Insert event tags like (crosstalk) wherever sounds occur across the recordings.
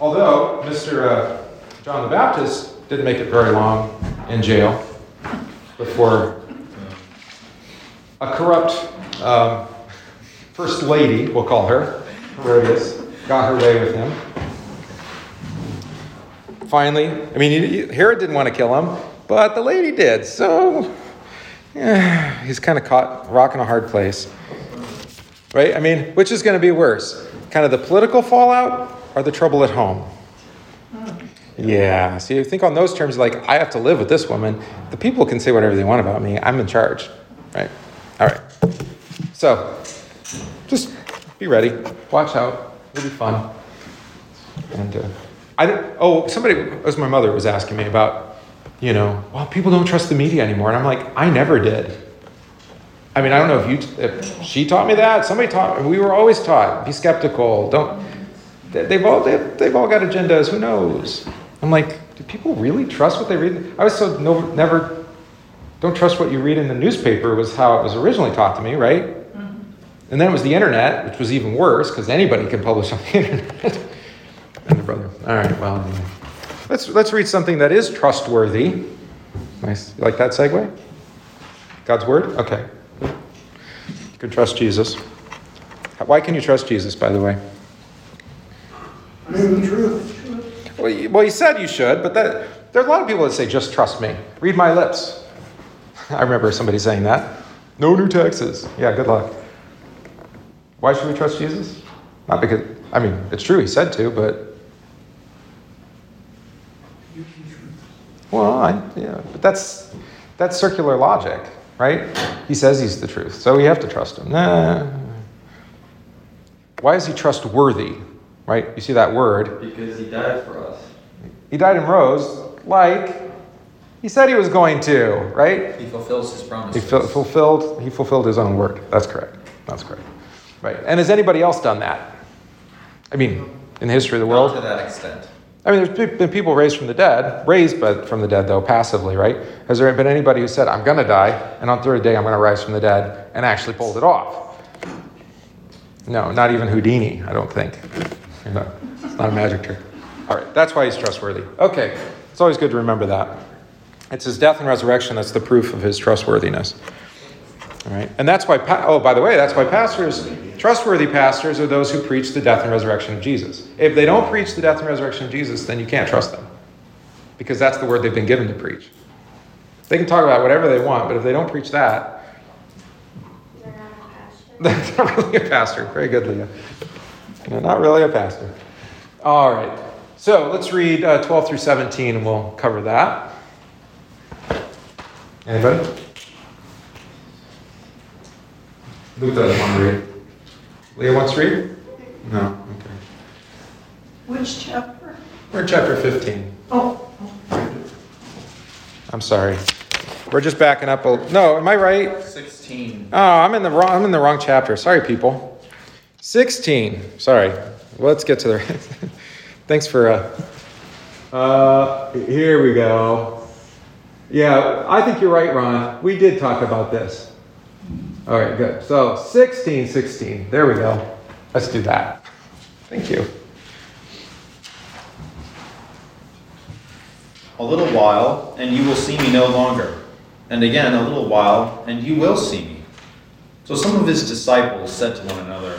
although Mr. Uh, John the Baptist didn't make it very long in jail before a corrupt um, first lady, we'll call her, got her way with him. Finally, I mean, Herod didn't want to kill him, but the lady did. So, yeah, he's kind of caught rocking a hard place. Right? I mean, which is going to be worse? Kind of the political fallout or the trouble at home? Yeah. So you think on those terms, like, I have to live with this woman. The people can say whatever they want about me. I'm in charge. Right? All right. So, just be ready. Watch out. It'll be fun. And, uh, I oh, somebody, as my mother was asking me about, you know, well, people don't trust the media anymore. And I'm like, I never did. I mean, I don't know if you, if she taught me that. Somebody taught. We were always taught be skeptical. Don't. They've all they've, they've all got agendas. Who knows? I'm like, do people really trust what they read? I was so no, never. Don't trust what you read in the newspaper was how it was originally taught to me, right? Mm-hmm. And then it was the internet, which was even worse because anybody can publish on the (laughs) internet. and the brother. All right. Well, let's let's read something that is trustworthy. Nice. You like that segue? God's word. Okay. You can trust Jesus. Why can you trust Jesus, by the way? Well, you, well, you said you should, but that, there are a lot of people that say, just trust me. Read my lips. (laughs) I remember somebody saying that. No new taxes. Yeah, good luck. Why should we trust Jesus? Not because, I mean, it's true, he said to, but. Well, I, yeah, but that's, that's circular logic right? He says he's the truth, so we have to trust him. Nah. Why is he trustworthy? Right? You see that word? Because he died for us. He died and rose like he said he was going to, right? He fulfills his promise. He fulfilled he fulfilled his own word. That's correct. That's correct. Right. And has anybody else done that? I mean, in the history of the world? Not to that extent. I mean, there's been people raised from the dead, raised but from the dead, though, passively, right? Has there been anybody who said, I'm going to die, and on third day I'm going to rise from the dead, and actually pulled it off? No, not even Houdini, I don't think. No, it's not a magic trick. All right, that's why he's trustworthy. Okay, it's always good to remember that. It's his death and resurrection that's the proof of his trustworthiness. All right, and that's why, oh, by the way, that's why pastors Trustworthy pastors are those who preach the death and resurrection of Jesus. If they don't preach the death and resurrection of Jesus, then you can't trust them because that's the word they've been given to preach. They can talk about whatever they want, but if they don't preach that, they're not, a pastor. (laughs) they're not really a pastor. Very good, Leah. They're not really a pastor. All right. So let's read uh, 12 through 17 and we'll cover that. Anybody? Luke doesn't want to read. Leah wants to read? No? Okay. Which chapter? We're in chapter 15. Oh. I'm sorry. We're just backing up a No, am I right? 16. Oh, I'm in the wrong I'm in the wrong chapter. Sorry, people. 16. Sorry. Let's get to the (laughs) Thanks for uh uh here we go. Yeah, I think you're right, Ron. We did talk about this. All right, good. So 16, 16. There we go. Let's do that. Thank you. A little while, and you will see me no longer. And again, a little while, and you will see me. So some of his disciples said to one another,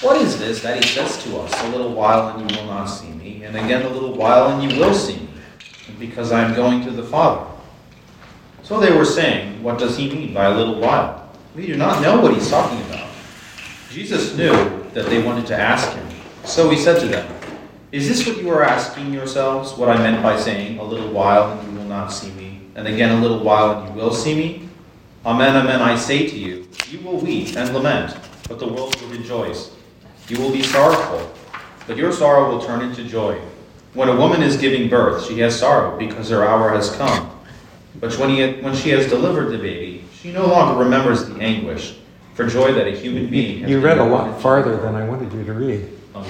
What is this that he says to us? A little while, and you will not see me. And again, a little while, and you will see me. Because I am going to the Father. So they were saying, What does he mean by a little while? We do not know what he's talking about. Jesus knew that they wanted to ask him. So he said to them, Is this what you are asking yourselves? What I meant by saying, A little while and you will not see me, and again a little while and you will see me? Amen, amen, I say to you, you will weep and lament, but the world will rejoice. You will be sorrowful, but your sorrow will turn into joy. When a woman is giving birth, she has sorrow because her hour has come. But when, he, when she has delivered the baby, she no longer remembers the anguish for joy that a human being You read a lot farther than I wanted you to read. Oh,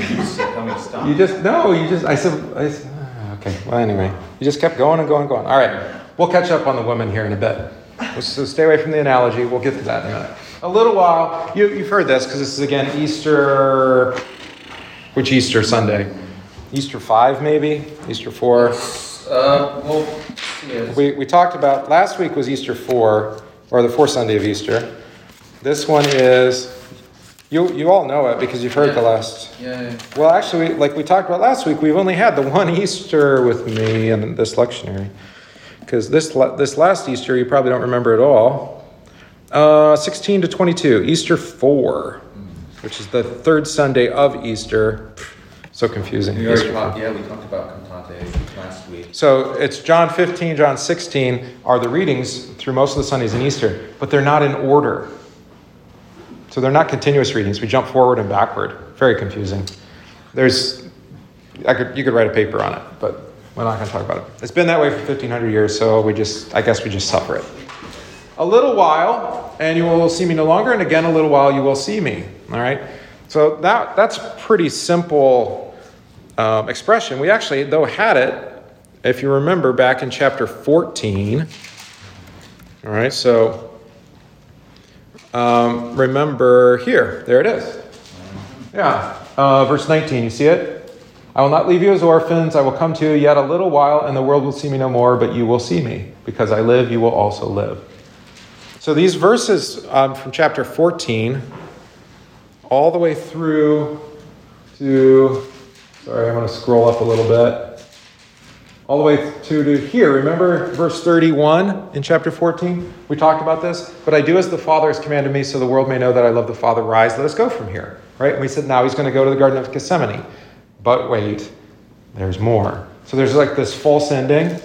you just no, you just, I said, I said ah, okay, well, anyway, you just kept going and going and going. All right, we'll catch up on the woman here in a bit. So stay away from the analogy. We'll get to that in a minute. A little while, you, you've heard this because this is again Easter, which Easter Sunday? Easter 5, maybe? Easter 4? Uh, well, yes. We, we talked about, last week was Easter 4, or the fourth Sunday of Easter. This one is, you, you all know it because you've heard the last. Yeah, yeah. Well, actually, like we talked about last week, we've only had the one Easter with me in this lectionary. Because this, this last Easter, you probably don't remember at all. Uh, 16 to 22, Easter 4, which is the third Sunday of Easter. So confusing. We Easter talked, yeah, we talked about cantate last week. So it's John 15, John 16 are the readings through most of the Sundays in Easter, but they're not in order. So they're not continuous readings. We jump forward and backward. Very confusing. There's, I could, you could write a paper on it, but we're not going to talk about it. It's been that way for 1500 years, so we just, I guess we just suffer it. A little while, and you will see me no longer, and again a little while you will see me. All right. So that that's pretty simple um, expression. We actually, though, had it, if you remember, back in chapter 14. All right, so um, remember here, there it is. Yeah, uh, verse 19, you see it? I will not leave you as orphans. I will come to you yet a little while, and the world will see me no more, but you will see me. Because I live, you will also live. So these verses um, from chapter 14, all the way through to Sorry, I'm going to scroll up a little bit. All the way to, to here. Remember verse 31 in chapter 14? We talked about this. But I do as the Father has commanded me, so the world may know that I love the Father. Rise, let us go from here. Right? And we said now he's going to go to the Garden of Gethsemane. But wait, there's more. So there's like this false ending,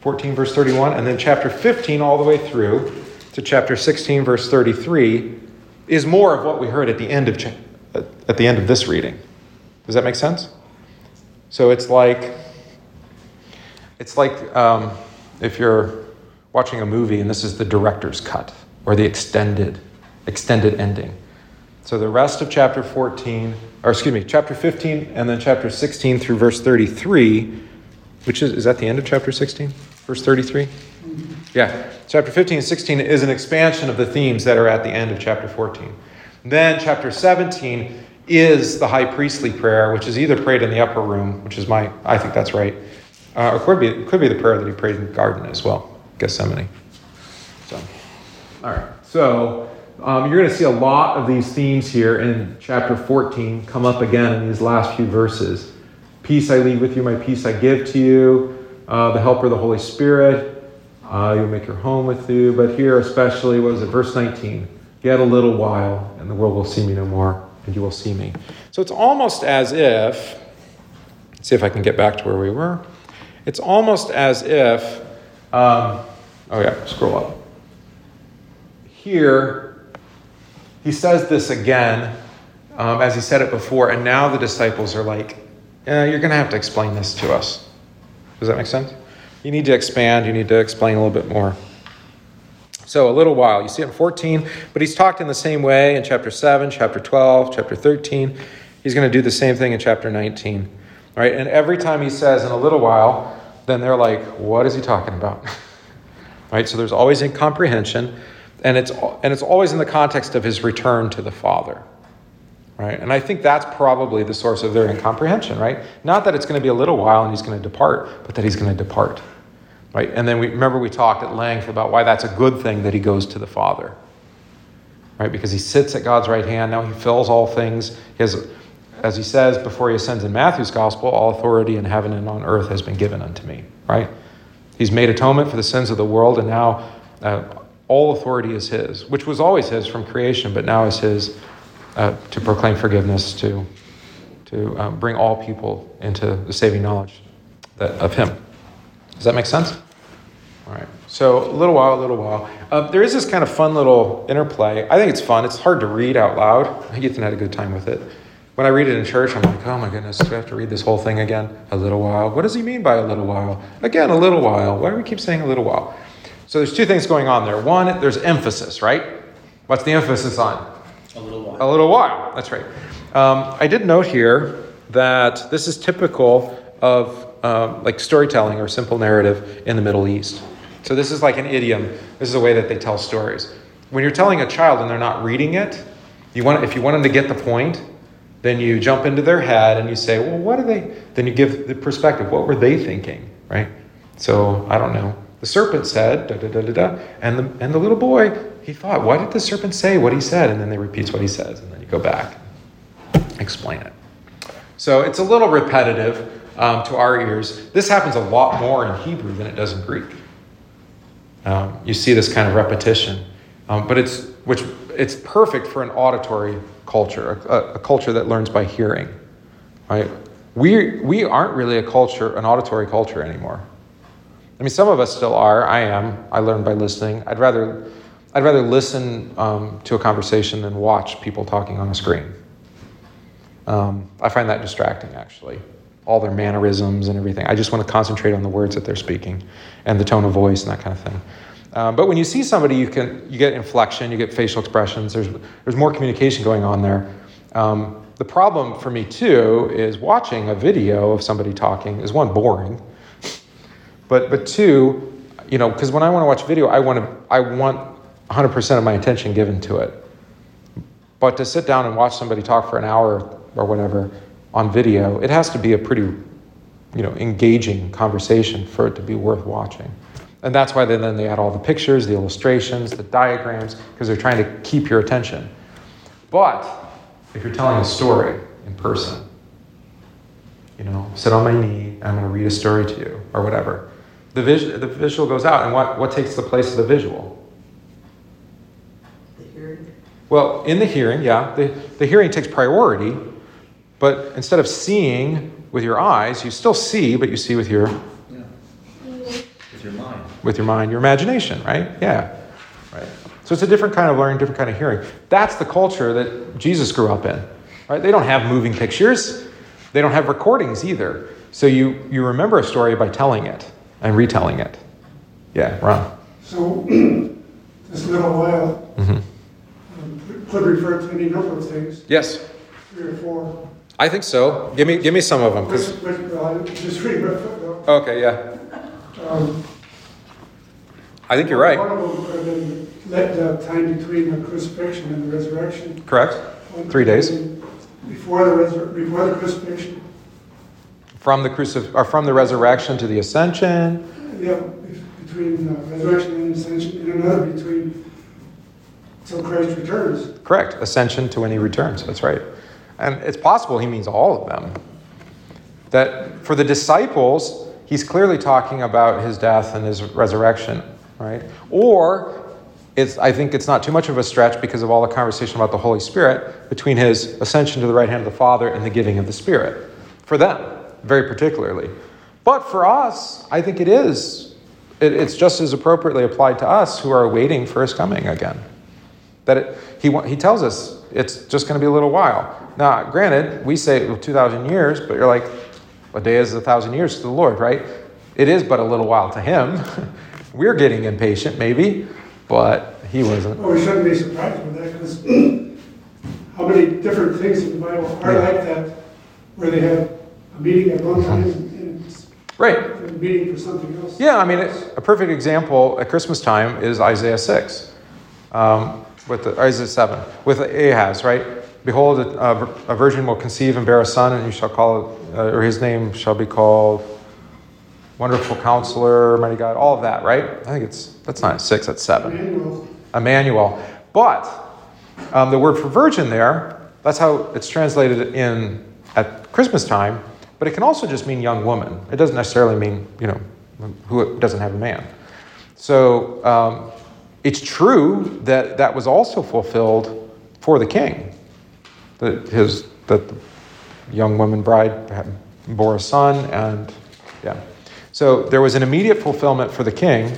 14 verse 31, and then chapter 15 all the way through to chapter 16 verse 33 is more of what we heard at the end of cha- at the end of this reading. Does that make sense? So it's like it's like um, if you're watching a movie and this is the director's cut or the extended extended ending. So the rest of chapter 14, or excuse me, chapter 15 and then chapter 16 through verse 33, which is is that the end of chapter 16? Verse 33? Yeah. Chapter 15 and 16 is an expansion of the themes that are at the end of chapter 14. Then chapter 17 is the high priestly prayer, which is either prayed in the upper room, which is my, I think that's right, uh, or could be, could be the prayer that he prayed in the garden as well, Gethsemane. So, all right. So um, you're going to see a lot of these themes here in chapter 14 come up again in these last few verses. Peace I leave with you, my peace I give to you. Uh, the Helper, of the Holy Spirit, uh, you'll make your home with you. But here, especially, what was it, verse 19? Yet a little while, and the world will see me no more and you will see me. So it's almost as if, see if I can get back to where we were. It's almost as if, um, oh yeah, scroll up. Here, he says this again, um, as he said it before, and now the disciples are like, eh, you're going to have to explain this to us. Does that make sense? You need to expand, you need to explain a little bit more. So, a little while. You see it in 14, but he's talked in the same way in chapter 7, chapter 12, chapter 13. He's going to do the same thing in chapter 19. All right, And every time he says in a little while, then they're like, what is he talking about? (laughs) right? So, there's always incomprehension, and it's, and it's always in the context of his return to the Father. Right? And I think that's probably the source of their incomprehension, right? Not that it's going to be a little while and he's going to depart, but that he's going to depart. Right? And then we remember we talked at length about why that's a good thing that he goes to the Father. Right? Because he sits at God's right hand. Now he fills all things. He has, as he says before he ascends in Matthew's gospel, all authority in heaven and on earth has been given unto me. Right? He's made atonement for the sins of the world, and now uh, all authority is his, which was always his from creation, but now is his uh, to proclaim forgiveness, to, to um, bring all people into the saving knowledge that, of him. Does that make sense? All right. So a little while, a little while. Uh, there is this kind of fun little interplay. I think it's fun. It's hard to read out loud. Ethan had a good time with it. When I read it in church, I'm like, oh my goodness, do I have to read this whole thing again? A little while. What does he mean by a little while? Again, a little while. Why do we keep saying a little while? So there's two things going on there. One, there's emphasis, right? What's the emphasis on? A little A little while. That's right. Um, I did note here that this is typical of um, like storytelling or simple narrative in the Middle East. So this is like an idiom. This is a way that they tell stories. When you're telling a child and they're not reading it, you want if you want them to get the point, Then you jump into their head and you say, well, what are they? Then you give the perspective. What were they thinking, right? So I don't know. The serpent said, da da da da da, and the and the little boy he thought, why did the serpent say what he said? And then they repeats what he says, and then you go back, explain it. So it's a little repetitive um, to our ears. This happens a lot more in Hebrew than it does in Greek. Um, you see this kind of repetition, um, but it's which it's perfect for an auditory culture, a, a, culture that learns by hearing. Right? We we aren't really a culture, an auditory culture anymore. I mean, some of us still are. I am. I learn by listening. I'd rather I'd rather listen um, to a conversation than watch people talking on a screen. Um, I find that distracting, actually. All their mannerisms and everything. I just want to concentrate on the words that they're speaking and the tone of voice and that kind of thing. Um, but when you see somebody, you can you get inflection, you get facial expressions. There's there's more communication going on there. Um, the problem for me too is watching a video of somebody talking is one boring, but but two, you know, because when I want to watch video, I want to I want 100% of my attention given to it. But to sit down and watch somebody talk for an hour or whatever on video, it has to be a pretty, you know, engaging conversation for it to be worth watching. And that's why they, then they add all the pictures, the illustrations, the diagrams, because they're trying to keep your attention. But if you're telling a story in person, you know, sit on my knee, I'm going to read a story to you, or whatever. The, vis- the visual goes out, and what, what takes the place of the visual? Well, in the hearing, yeah, the, the hearing takes priority, but instead of seeing with your eyes, you still see, but you see with your yeah. with your mind. With your mind, your imagination, right? Yeah. Right. So it's a different kind of learning, different kind of hearing. That's the culture that Jesus grew up in. Right? They don't have moving pictures. They don't have recordings either. So you, you remember a story by telling it and retelling it. Yeah, Ron. So (clears throat) this little while, mm-hmm could refer to any number of things. Yes. Three or four. I think so. Give me, give me some of them. Which, which, well, just read my footnote. Okay, yeah. Um, I think you're right. One of them could have been let the time between the crucifixion and the resurrection. Correct. One Three days. Before the resur- before the crucifixion. From the crucif- or from the resurrection to the ascension. Yeah, between the resurrection and ascension, and another between till Christ returns. Correct. Ascension to when he returns. That's right. And it's possible he means all of them. That for the disciples, he's clearly talking about his death and his resurrection, right? Or it's, I think it's not too much of a stretch because of all the conversation about the Holy Spirit between his ascension to the right hand of the Father and the giving of the Spirit. For them, very particularly. But for us, I think it is. It, it's just as appropriately applied to us who are waiting for his coming again. That it, he, he tells us it's just going to be a little while. Now, granted, we say 2,000 years, but you're like, a day is a thousand years to the Lord, right? It is but a little while to him. (laughs) We're getting impatient, maybe, but he wasn't. Well, we shouldn't be surprised with that because (clears throat) how many different things in the Bible are yeah. like that, where they have a meeting at one time and right. a meeting for something else. Yeah, I mean, a perfect example at Christmas time is Isaiah 6. Um, with the, Isaiah 7, with Ahaz, right? Behold, a, a, virgin will conceive and bear a son, and you shall call it, uh, or his name shall be called Wonderful Counselor, Mighty God, all of that, right? I think it's, that's not six, that's seven. Emmanuel. Emmanuel. But um, the word for virgin there, that's how it's translated in at Christmas time, but it can also just mean young woman. It doesn't necessarily mean, you know, who doesn't have a man. So um, it's true that that was also fulfilled for the king. That his that the young woman bride bore a son, and yeah. So there was an immediate fulfillment for the king,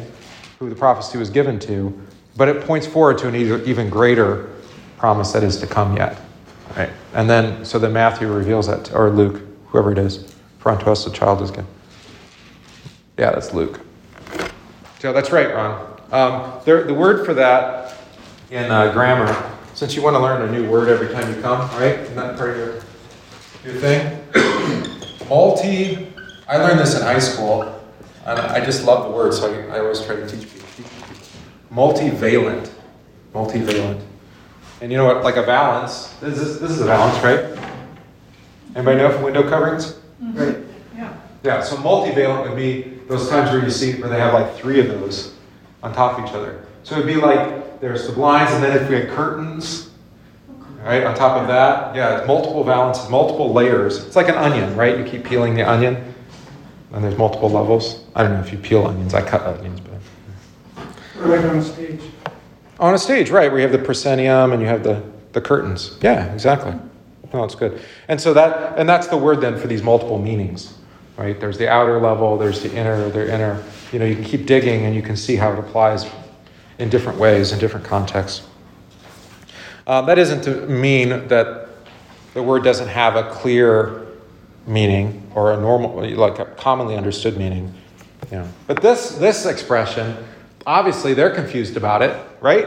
who the prophecy was given to, but it points forward to an even greater promise that is to come yet. Right? And then, so then Matthew reveals that, or Luke, whoever it is, for unto us a child is given. Yeah, that's Luke. So that's right, Ron. Um, there, the word for that in uh, grammar, since you want to learn a new word every time you come, right? Isn't that part of your, your thing? (coughs) Multi, I learned this in high school, and I just love the word, so I, I always try to teach people. Multivalent. Multivalent. And you know what, like a valence, this is, this is a valence, right? Anybody know from window coverings? Right. Yeah. Yeah, so multivalent would be those times where you see where they have like three of those on top of each other. So it'd be like there's the blinds, and then if we had curtains, right, on top of that, yeah, it's multiple valences, multiple layers. It's like an onion, right? You keep peeling the onion, and there's multiple levels. I don't know if you peel onions, I cut onions, but. On a stage. On a stage, right, where you have the proscenium and you have the, the curtains. Yeah, exactly. No, it's good. And so that, and that's the word then for these multiple meanings, right? There's the outer level, there's the inner, the inner. You know, you can keep digging and you can see how it applies in different ways, in different contexts. Uh, that isn't to mean that the word doesn't have a clear meaning or a normal, like a commonly understood meaning. You know. But this, this expression, obviously they're confused about it, right?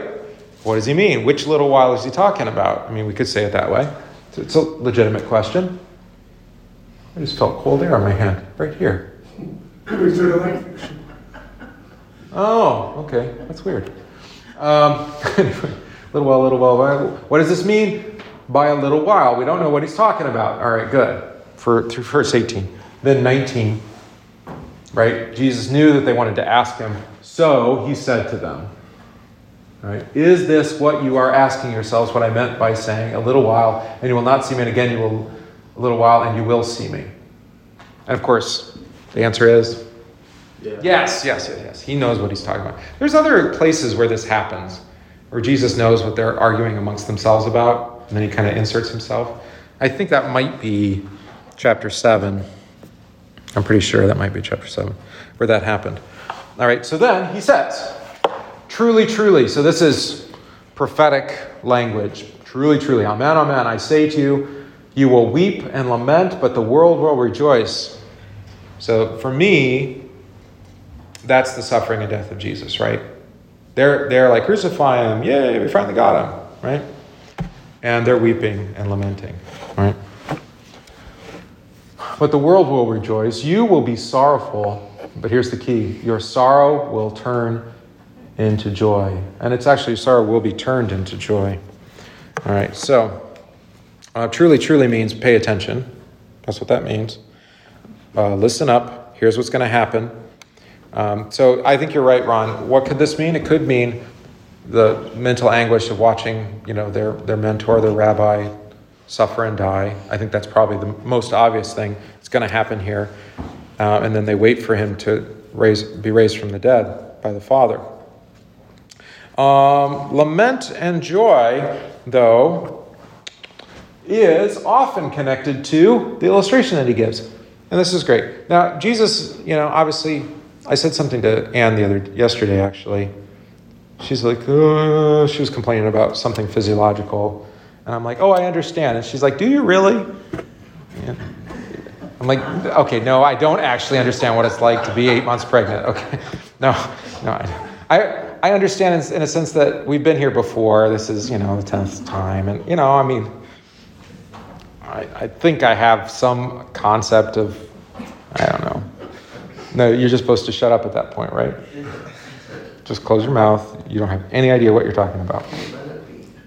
What does he mean? Which little while is he talking about? I mean, we could say it that way. It's a legitimate question. I just felt cold air on my hand, right here. We sort of like fiction. Oh, okay. That's weird. Um, (laughs) anyway, little while, little while. What does this mean? By a little while. We don't know what he's talking about. All right, good. For through verse 18. Then 19. Right? Jesus knew that they wanted to ask him. So he said to them, Right? Is this what you are asking yourselves? What I meant by saying, a little while, and you will not see me, and again you will, a little while, and you will see me. And of course, the answer is Yeah. Yes, yes, yes, yes. He knows what he's talking about. There's other places where this happens, where Jesus knows what they're arguing amongst themselves about, and then he kind of inserts himself. I think that might be chapter 7. I'm pretty sure that might be chapter 7, where that happened. All right, so then he says, Truly, truly. So this is prophetic language. Truly, truly. Amen, amen. I say to you, you will weep and lament, but the world will rejoice. So for me, that's the suffering and death of Jesus, right? They're, they're like, crucify him. Yay, we finally got him, right? And they're weeping and lamenting, right? But the world will rejoice. You will be sorrowful. But here's the key your sorrow will turn into joy. And it's actually sorrow will be turned into joy. All right, so uh, truly, truly means pay attention. That's what that means. Uh, listen up. Here's what's going to happen. Um, so I think you're right, Ron. What could this mean? It could mean the mental anguish of watching, you know, their their mentor, their rabbi, suffer and die. I think that's probably the most obvious thing that's going to happen here. Uh, and then they wait for him to raise, be raised from the dead by the Father. Um, lament and joy, though, is often connected to the illustration that he gives. And this is great. Now, Jesus, you know, obviously, I said something to Anne the other yesterday, actually. She's like, uh, she was complaining about something physiological. And I'm like, oh, I understand. And she's like, do you really? I'm like, okay, no, I don't actually understand what it's like to be eight months pregnant. (laughs) Okay, no, no, I, I, I understand in, in a sense that we've been here before. This is, you know, the tenth time, and you know, I mean, I, I think I have some concept of, I don't know. No, you're just supposed to shut up at that point, right? Just close your mouth. You don't have any idea what you're talking about.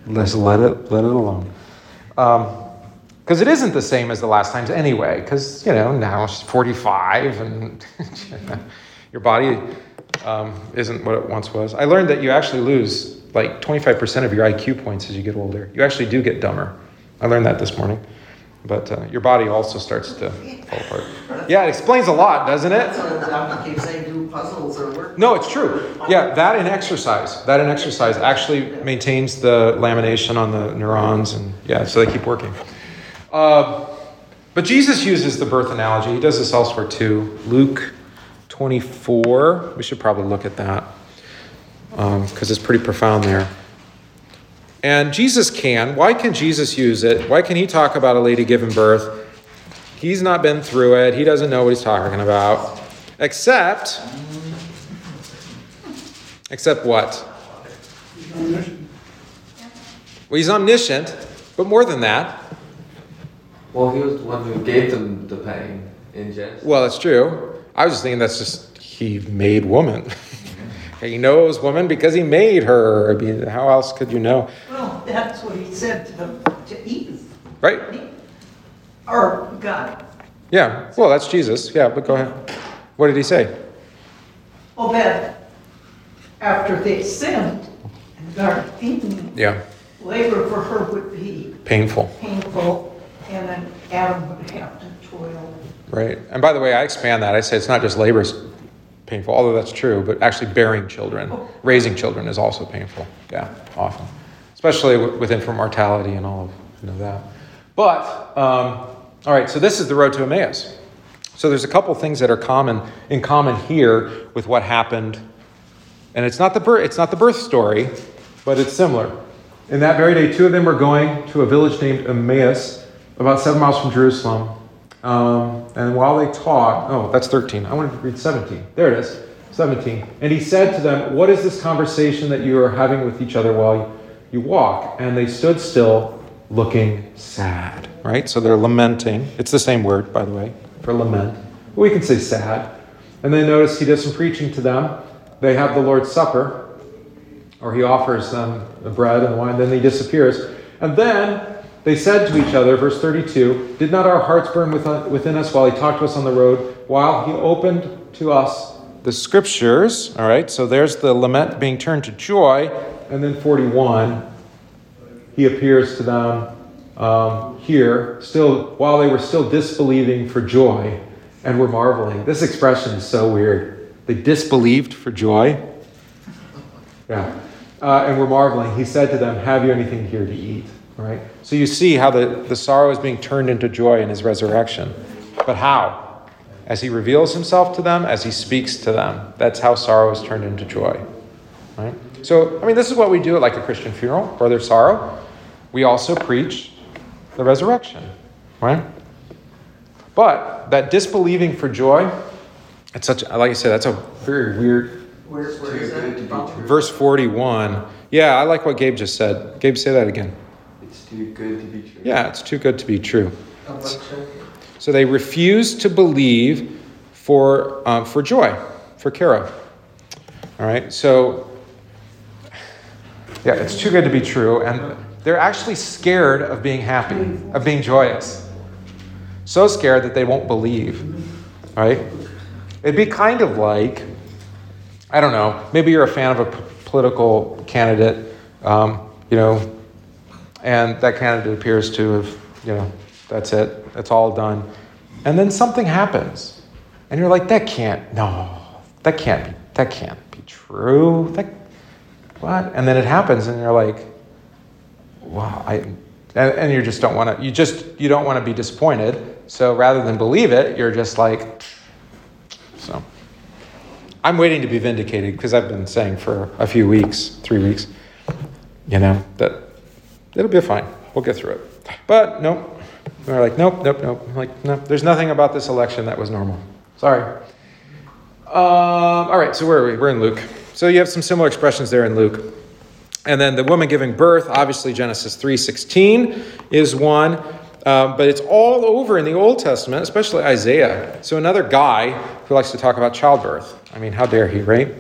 Let's let it let it alone. Um, because it isn't the same as the last times anyway. Because you know now she's 45 and (laughs) your body um, isn't what it once was. I learned that you actually lose like 25% of your IQ points as you get older. You actually do get dumber. I learned that this morning. But uh, your body also starts to fall apart. Yeah, it explains a lot, doesn't it? That's what the doctor keeps saying, do puzzles or work. No, it's true. Yeah, that and exercise. That and exercise actually maintains the lamination on the neurons, and yeah, so they keep working. Uh, but Jesus uses the birth analogy. He does this elsewhere too. Luke 24. We should probably look at that because um, it's pretty profound there. And Jesus can. Why can Jesus use it? Why can he talk about a lady giving birth? He's not been through it. He doesn't know what he's talking about. Except, except what? Well, he's omniscient, but more than that. Well, he was the one who gave them the pain in Genesis. Well, that's true. I was just thinking that's just he made woman. (laughs) he knows woman because he made her. I mean, how else could you know? That's what he said to, the, to Eve. Right? Or God. Yeah, well, that's Jesus. Yeah, but go ahead. What did he say? Well, that after they sinned and Garden of Eden, Yeah, labor for her would be painful, painful, and then Adam would have to toil. right? And by the way, I expand that. I say it's not just labor's painful, although that's true, but actually bearing children, oh. raising children is also painful. Yeah, often, especially with infant mortality and all of you know that. But um, all right, so this is the road to Emmaus. So there's a couple things that are common in common here with what happened, and it's not the birth, it's not the birth story, but it's similar. In that very day, two of them were going to a village named Emmaus, about seven miles from Jerusalem. Um, and while they talked, oh, that's 13. I wanted to read 17. There it is, 17. And he said to them, What is this conversation that you are having with each other while you walk? And they stood still, looking sad. Right? So they're lamenting. It's the same word, by the way, for lament. We can say sad. And they notice he does some preaching to them. They have the Lord's Supper, or he offers them the bread and wine, then he disappears. And then they said to each other, verse 32, Did not our hearts burn within us while he talked to us on the road, while he opened to us the scriptures? All right, so there's the lament being turned to joy. And then 41, he appears to them um, here, still while they were still disbelieving for joy and were marveling. This expression is so weird. They disbelieved for joy. Yeah. Uh, and were marveling. He said to them, Have you anything here to eat? Right? So you see how the, the sorrow is being turned into joy in his resurrection. But how? As he reveals himself to them, as he speaks to them. That's how sorrow is turned into joy. So, I mean, this is what we do at like a Christian funeral, Brother Sorrow. We also preach the resurrection. Right? But that disbelieving for joy, it's such, like I said, that's a very weird Where, where is Too good to be that? Verse 41. Yeah, I like what Gabe just said. Gabe, say that again. It's too good to be true. Yeah, it's too good to be true. So they refuse to believe for, um, for joy, for chara. All right, so yeah, it's too good to be true. And they're actually scared of being happy, of being joyous. So scared that they won't believe. Right? It'd be kind of like, I don't know, maybe you're a fan of a political candidate, um, you know, and that candidate appears to have, you know, that's it, that's all done. And then something happens, and you're like, that can't, no, that can't be, that can't be true. That, what? And then it happens, and you're like, wow, I, and, and you just don't want to, you just, you don't want to be disappointed. So rather than believe it, you're just like, so. I'm waiting to be vindicated because I've been saying for a few weeks, three weeks, you know, that it'll be fine. We'll get through it. But nope. They're like, nope, nope, nope. I'm like, no, there's nothing about this election that was normal. Sorry. Um, all right, so where are we? We're in Luke. So you have some similar expressions there in Luke. And then the woman giving birth, obviously Genesis 3.16 is one. Um, but it's all over in the Old Testament, especially Isaiah. So another guy who likes to talk about childbirth. I mean, how dare he, right?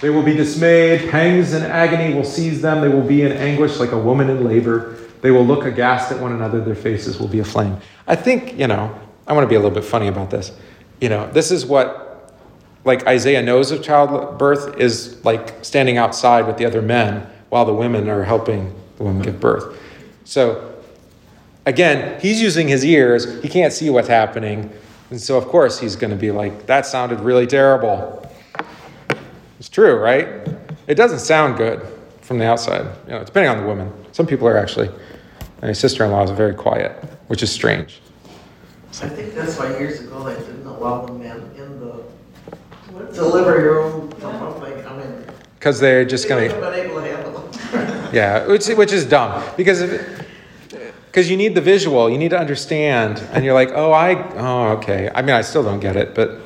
They will be dismayed. Pangs and agony will seize them. They will be in anguish like a woman in labor. They will look aghast at one another. Their faces will be aflame. I think, you know, I want to be a little bit funny about this. You know, this is what, like, Isaiah knows of childbirth is like standing outside with the other men while the women are helping the woman give birth. So, again, he's using his ears. He can't see what's happening. And so, of course, he's going to be like, that sounded really terrible. It's true, right? It doesn't sound good from the outside, you know, depending on the woman. Some people are actually, my sister in law is very quiet, which is strange. I think that's why years ago they didn't allow the men in the delivery room to look like, I mean. Because they're just going to. have been able to handle it. (laughs) yeah, which, which is dumb. Because if, because you need the visual, you need to understand, and you're like, oh, I, oh, okay. I mean, I still don't get it, but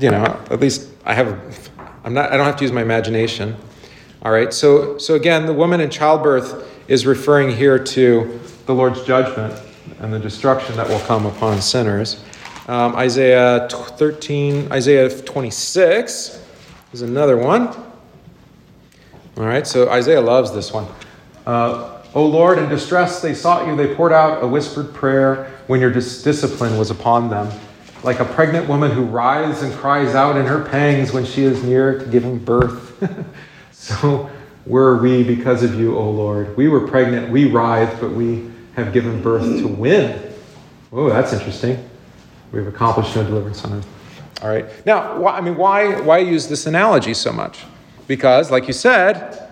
you know, at least I have, I'm not, I don't have to use my imagination. All right. So, so again, the woman in childbirth is referring here to the Lord's judgment and the destruction that will come upon sinners. Um, Isaiah 13, Isaiah 26 is another one. All right. So Isaiah loves this one. Uh, O Lord, in distress they sought you. They poured out a whispered prayer. when your dis- discipline was upon them. Like a pregnant woman who writhes and cries out in her pangs when she is near to giving birth. (laughs) so were we because of you, O Lord. We were pregnant, we writhed, but we have given birth to win. Oh, that's interesting. We've accomplished no deliverance on earth. All right. Now, why, I mean, why, why use this analogy so much? Because, like you said,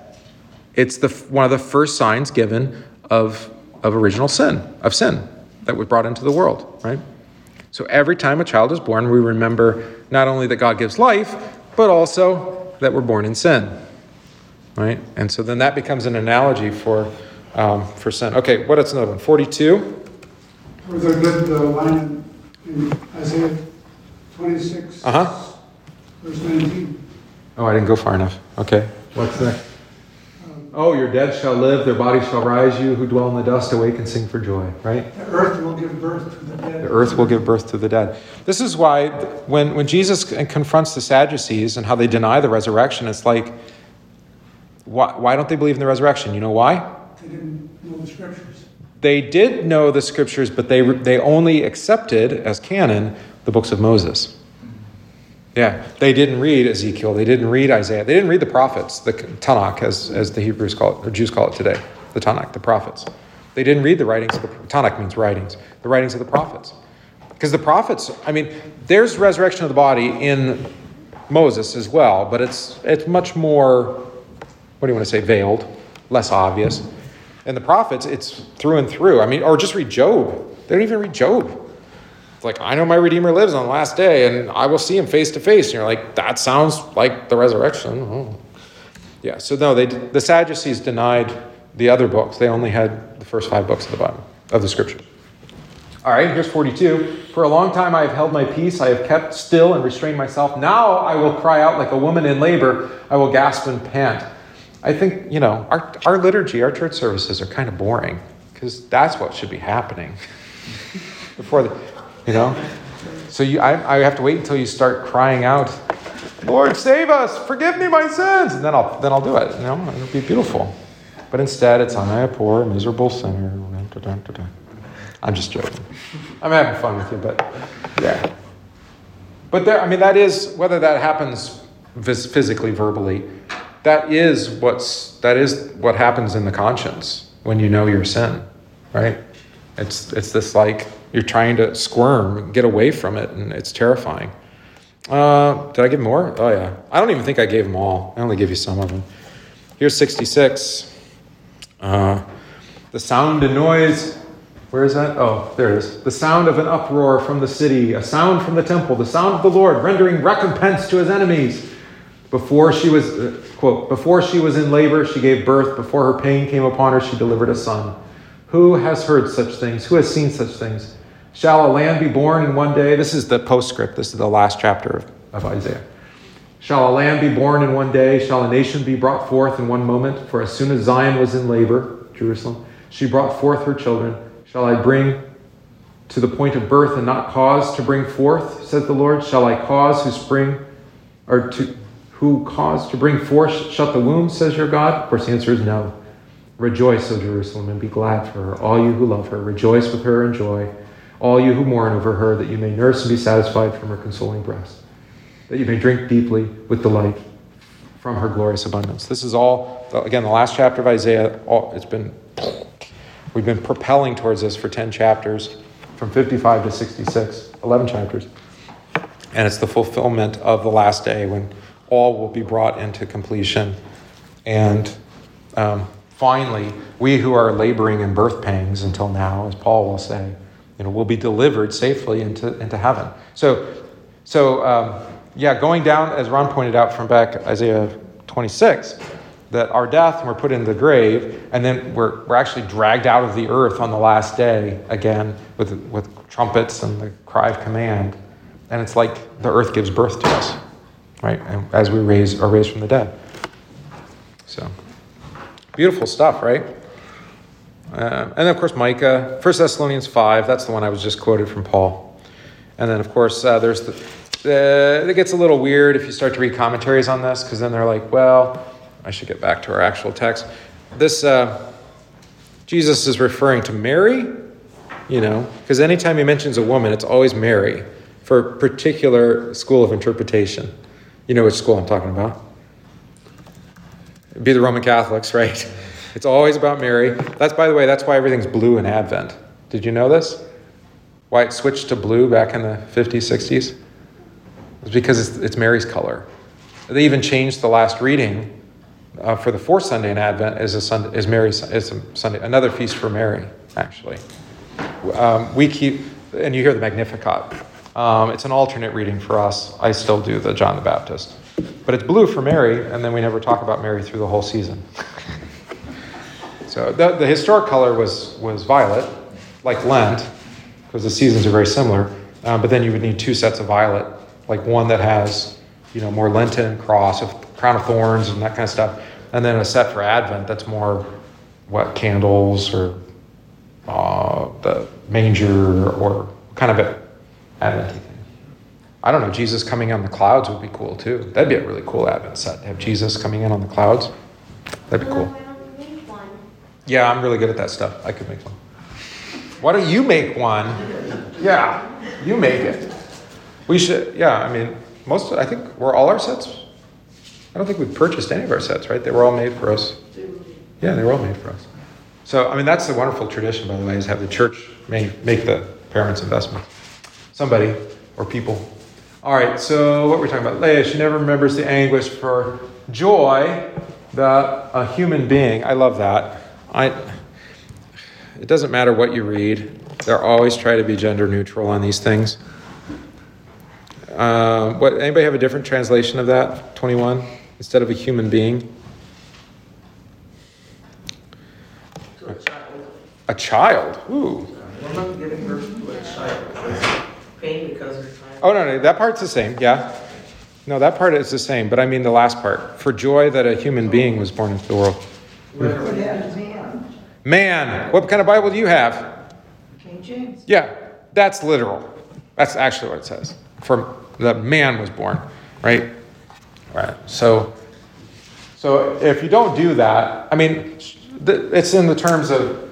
it's the, one of the first signs given of, of original sin, of sin that was brought into the world, right? So every time a child is born, we remember not only that God gives life, but also that we're born in sin, right? And so then that becomes an analogy for, um, for sin. Okay, what is another one? 42. Or the good uh, line in in Isaiah 26, Uh-huh. verse 19. Oh, I didn't go far enough. Okay. What's next? Oh, your dead shall live, their bodies shall rise. You who dwell in the dust, awake and sing for joy, right? The earth will give birth to the dead. The earth will give birth to the dead. This is why when, when Jesus confronts the Sadducees and how they deny the resurrection, it's like, why, why don't they believe in the resurrection? You know why? They didn't know the scriptures. They did know the scriptures, but they, they only accepted as canon the books of Moses. Yeah, they didn't read Ezekiel. They didn't read Isaiah. They didn't read the prophets, the Tanakh, as, as the Hebrews call it, or Jews call it today, the Tanakh, the prophets. They didn't read the writings of the Tanakh means writings, the writings of the prophets. Because the prophets, I mean, there's resurrection of the body in Moses as well, but it's it's much more, what do you want to say, veiled, less obvious. And the prophets, it's through and through. I mean, or just read Job. They don't even read Job. It's like, I know my Redeemer lives on the last day and I will see him face to face. And you're like, that sounds like the resurrection. Oh. Yeah, so no, they, the Sadducees denied the other books. They only had the first five books of the Bible, of the scriptures. All right, here's 42. For a long time I have held my peace. I have kept still and restrained myself. Now I will cry out like a woman in labor. I will gasp and pant. I think, you know, our, our liturgy, our church services are kind of boring because that's what should be happening (laughs) before the, you know? So you, I, I have to wait until you start crying out, Lord, save us, forgive me my sins, and then I'll, then I'll do it, you know, it'll be beautiful. But instead, it's I, a poor, miserable sinner. I'm just joking. I'm having fun with you, but yeah. But there, I mean, that is whether that happens physically, verbally. That is what's that is what happens in the conscience when you know your sin, right? It's it's this like you're trying to squirm, get away from it, and it's terrifying. Uh, did I give more? Oh yeah. I don't even think I gave them all. I only gave you some of them. Here's 66. Uh, the sound and noise. Where is that? Oh, there it is. The sound of an uproar from the city, a sound from the temple, the sound of the Lord rendering recompense to his enemies. Before she was, uh, quote, before she was in labor, she gave birth. Before her pain came upon her, she delivered a son. Who has heard such things? Who has seen such things? Shall a land be born in one day? This is the postscript. This is the last chapter of, of Isaiah. Shall a land be born in one day? Shall a nation be brought forth in one moment? For as soon as Zion was in labor, Jerusalem, she brought forth her children. Shall I bring to the point of birth and not cause to bring forth, says the Lord? Shall I cause who spring, or to who caused to bring forth shut the womb, says your God? Of course, the answer is no. Rejoice, O Jerusalem, and be glad for her. All you who love her, rejoice with her in joy. All you who mourn over her, that you may nurse and be satisfied from her consoling breast, that you may drink deeply with delight from her glorious abundance. This is all, again, the last chapter of Isaiah. All, it's been, we've been propelling towards this for 10 chapters, from 55 to 66, 11 chapters. And it's the fulfillment of the last day when all will be brought into completion. And um, finally, we who are laboring in birth pangs until now, as Paul will say, you know, will be delivered safely into, into heaven. So, so um, yeah, going down, as Ron pointed out from back Isaiah 26, that our death, we're put in the grave, and then we're, we're actually dragged out of the earth on the last day again with, with trumpets and the cry of command. And it's like the earth gives birth to us, right? And as we raise, are raised from the dead. So, beautiful stuff, right? Uh, and of course, Micah, 1 Thessalonians 5, that's the one I was just quoted from Paul. And then, of course, uh, there's the, the, it gets a little weird if you start to read commentaries on this, because then they're like, well, I should get back to our actual text. This, uh, Jesus is referring to Mary you know, because anytime he mentions a woman, it's always Mary for a particular school of interpretation. You know which school I'm talking about? It'd be the Roman Catholics, right? (laughs) It's always about Mary. That's, by the way, that's why everything's blue in Advent. Did you know this? Why it switched to blue back in the 50s, 60s? It's because it's, it's Mary's color. They even changed the last reading uh, for the fourth Sunday in Advent is a Sunday, is Mary's is a Sunday, another feast for Mary, actually. Um, we keep, and you hear the Magnificat. Um, it's an alternate reading for us. I still do the John the Baptist, but it's blue for Mary, and then we never talk about Mary through the whole season. (laughs) so the, the historic color was was violet, like Lent, because the seasons are very similar. Um, but then you would need two sets of violet, like one that has, you know, more Lenten cross of crown of thorns and that kind of stuff, and then a set for Advent that's more what candles or uh, the manger or kind of a Advent. I don't know. Jesus coming on the clouds would be cool too. That'd be a really cool Advent set. Have Jesus coming in on the clouds. That'd be cool. Why don't we make one? Yeah, I'm really good at that stuff. I could make one. Why don't you make one? Yeah, you make it. We should. Yeah, I mean, most. I think were all our sets. I don't think we've purchased any of our sets, right? They were all made for us. Yeah, they were all made for us. So, I mean, that's the wonderful tradition, by the way, is have the church make, make the parents' investment. Somebody or people. All right, so what we're we talking about? Leah, she never remembers the anguish for joy, the a human being. I love that. I, it doesn't matter what you read, they're always try to be gender neutral on these things. Um, what, anybody have a different translation of that? 21? Instead of a human being? To a child. A child. Ooh. Pain because her child. Oh, no, no, that part's the same, yeah. No, that part is the same, but I mean the last part. For joy that a human being was born into the world. Put it man, Man, what kind of Bible do you have? King James. Yeah, that's literal. That's actually what it says. For the man was born, right? Right. So, so if you don't do that, I mean, it's in the terms of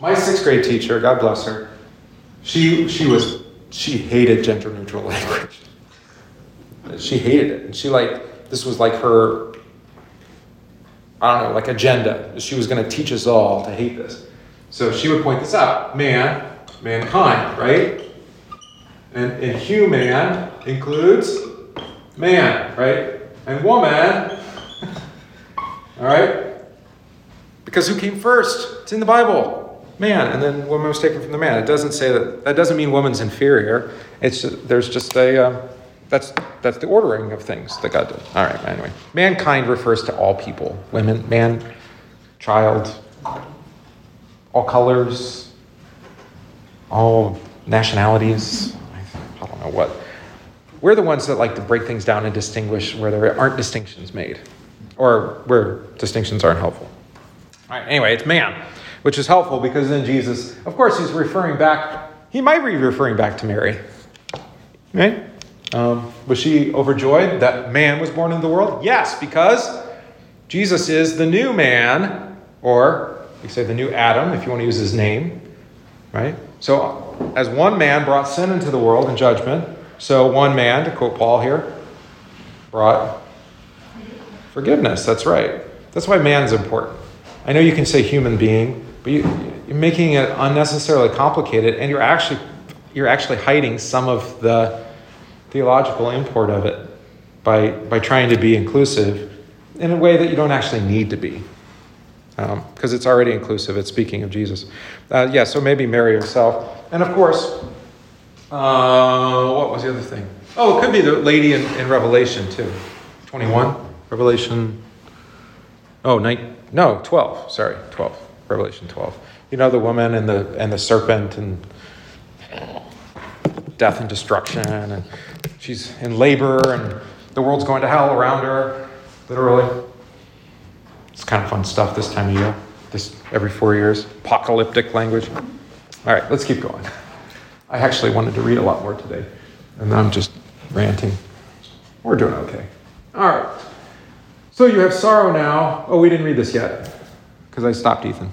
my sixth grade teacher. God bless her. She she was she hated gender neutral (laughs) language. She hated it, and she like this was like her. I don't know, like agenda. She was going to teach us all to hate this. So she would point this out: man, mankind, right? And, and human includes man, right? And woman, (laughs) all right? Because who came first? It's in the Bible. Man, and then woman was taken from the man. It doesn't say that. That doesn't mean woman's inferior. It's there's just a uh, that's that's the ordering of things that God did. All right. Anyway, mankind refers to all people: women, man, child, all colors, all nationalities. I don't know what. We're the ones that like to break things down and distinguish where there aren't distinctions made, or where distinctions aren't helpful. All right. Anyway, it's man, which is helpful because then Jesus, of course, he's referring back. He might be referring back to Mary, right? Um, was she overjoyed that man was born in the world? Yes, because Jesus is the new man, or you say the new Adam, if you want to use his name, right? So, as one man brought sin into the world and judgment, so one man, to quote Paul here, brought forgiveness. That's right. That's why man is important. I know you can say human being, but you, you're making it unnecessarily complicated, and you're actually you're actually hiding some of the theological import of it by by trying to be inclusive in a way that you don't actually need to be, because um, it's already inclusive. It's speaking of Jesus. Uh, yeah. So maybe Mary herself, and of course, uh, what was the other thing? Oh, it could be the lady in, in Revelation too. Twenty-one, Revelation. Oh, nine, no, twelve. Sorry, twelve. Revelation twelve. You know the woman and the and the serpent and death and destruction, and she's in labor, and the world's going to hell around her, literally. It's kind of fun stuff this time of year. This every four years, apocalyptic language. All right, let's keep going. I actually wanted to read a lot more today, and I'm just ranting. We're doing okay. All right. So you have sorrow now. Oh, we didn't read this yet because I stopped Ethan.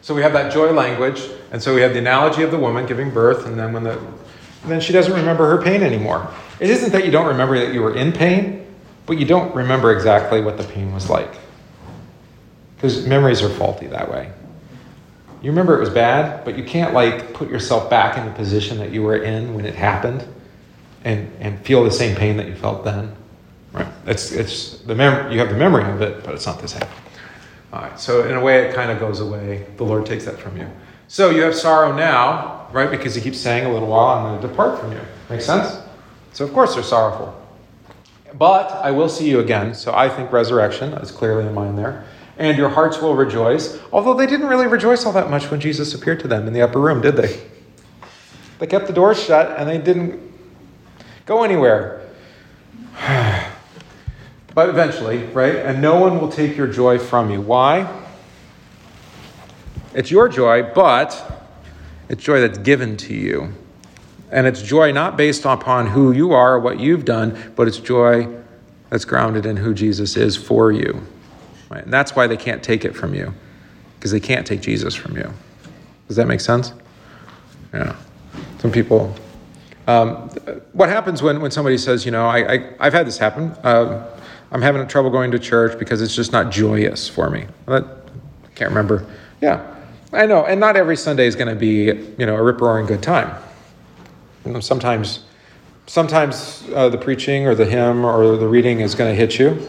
So we have that joy language, and so we have the analogy of the woman giving birth, and then when the then she doesn't remember her pain anymore. It isn't that you don't remember that you were in pain, but you don't remember exactly what the pain was like. Because memories are faulty that way. You remember it was bad, but you can't like put yourself back in the position that you were in when it happened and, and feel the same pain that you felt then. Right? It's, it's the mem- you have the memory of it, but it's not the same. All right, so in a way, it kind of goes away. The Lord takes that from you. So you have sorrow now, right? Because He keeps saying a little while, I'm going to depart from you. Make sense? So, of course, they're sorrowful. But I will see you again. So I think resurrection is clearly in mind there. And your hearts will rejoice. Although they didn't really rejoice all that much when Jesus appeared to them in the upper room, did they? They kept the doors shut and they didn't go anywhere. (sighs) but eventually, right? And no one will take your joy from you. Why? It's your joy, but it's joy that's given to you. And it's joy not based upon who you are or what you've done, but it's joy that's grounded in who Jesus is for you. Right? And that's why they can't take it from you, because they can't take Jesus from you. Does that make sense? Yeah. Some people. Um, what happens when, when somebody says, you know, I, I, I've had this happen. Uh, I'm having trouble going to church because it's just not joyous for me. I can't remember. Yeah, I know. And not every Sunday is going to be, you know, a rip roaring good time. You know, sometimes, sometimes uh, the preaching or the hymn or the reading is going to hit you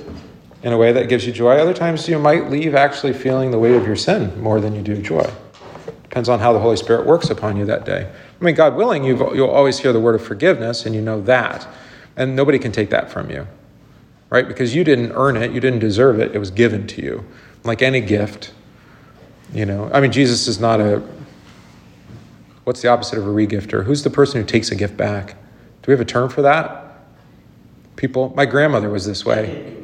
in a way that gives you joy. Other times you might leave actually feeling the weight of your sin more than you do joy. Depends on how the Holy Spirit works upon you that day. I mean, God willing, you will always hear the word of forgiveness, and you know that. And nobody can take that from you, right? Because you didn't earn it, you didn't deserve it, it was given to you. Like any gift, you know. I mean, Jesus is not a. What's the opposite of a regifter? Who's the person who takes a gift back? Do we have a term for that? People, my grandmother was this way.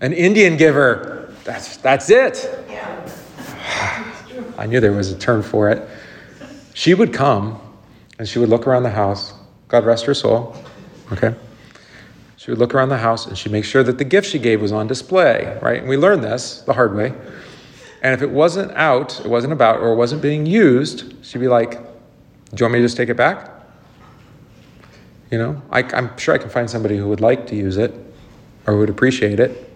An Indian giver. That's, that's it. (sighs) I knew there was a term for it. She would come and she would look around the house. God rest her soul. Okay? She would look around the house and she'd make sure that the gift she gave was on display, right? And we learned this the hard way. And if it wasn't out, it wasn't about, or it wasn't being used, she'd be like, Do you want me to just take it back? You know, I, I'm sure I can find somebody who would like to use it or would appreciate it.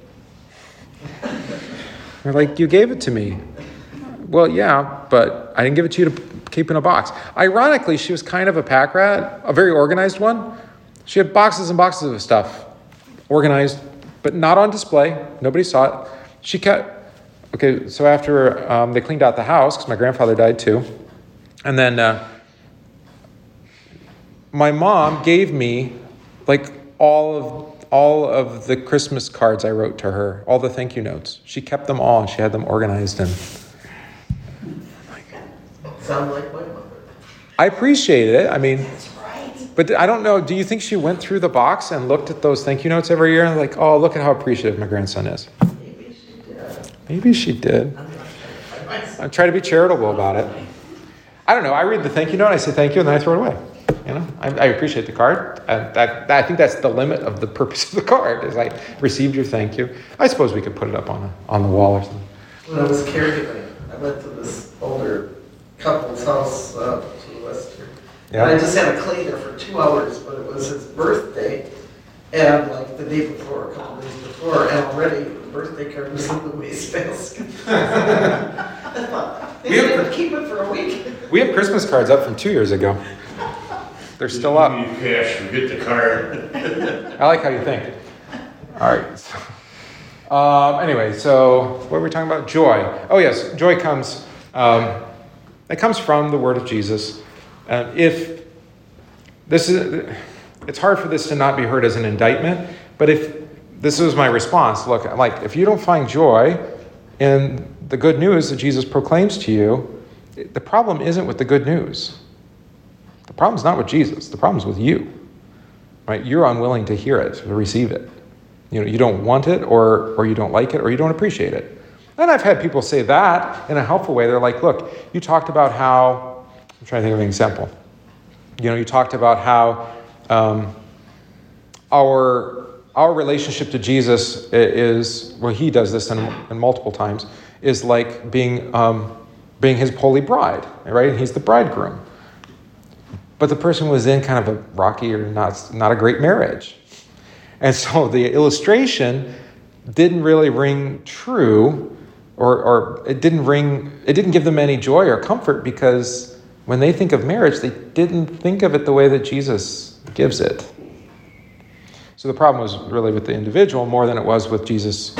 They're like, You gave it to me. Well, yeah, but I didn't give it to you to keep in a box. Ironically, she was kind of a pack rat, a very organized one. She had boxes and boxes of stuff, organized, but not on display. Nobody saw it. She kept, okay, so after um, they cleaned out the house, because my grandfather died too, and then uh, my mom gave me like all of all of the Christmas cards I wrote to her, all the thank you notes. She kept them all and she had them organized and Sound like my mother. I appreciated it. I mean, but I don't know. Do you think she went through the box and looked at those thank you notes every year and like, oh, look at how appreciative my grandson is? Maybe she did. Maybe she did. I try to be charitable about it. I don't know. I read the thank you note, I say thank you, and then I throw it away. You know, I, I appreciate the card. And that, I think that's the limit of the (laughs) purpose of the card. Is I received your thank you. I suppose we could put it up on a, on the wall or something. When I was caregiving, I went to this older couple's house uh, to Western. And I just had a cleaner for two hours, but it was his birthday. And like the day before, a couple days before, and already the birthday card was in the wastebasket. I thought, (laughs) They We have- didn't keep it for a week. We have Christmas cards up from two years ago. They're still up. You cash, forget the card. I like how you think. All right. So, um, anyway, so what were we talking about? Joy. Oh yes, joy comes. Um, it comes from the word of Jesus. Uh, if this is, it's hard for this to not be heard as an indictment. But if this is my response, look, like if you don't find joy in the good news that Jesus proclaims to you, the problem isn't with the good news. The problem's not with Jesus. The problem's with you. right? You're unwilling to hear it, to receive it. You know, you don't want it, or or you don't like it, or you don't appreciate it. And I've had people say that in a helpful way. They're like, "Look, you talked about how." I'm trying to think of an example. You know, you talked about how um, our our relationship to Jesus is well, he does this in multiple times. Is like being um, being his holy bride, right? And He's the bridegroom. But the person was in kind of a rocky or not not a great marriage, and so (laughs) the illustration didn't really ring true, or or it didn't ring it didn't give them any joy or comfort because when they think of marriage, they didn't think of it the way that Jesus gives it. So the problem was really with the individual more than it was with Jesus'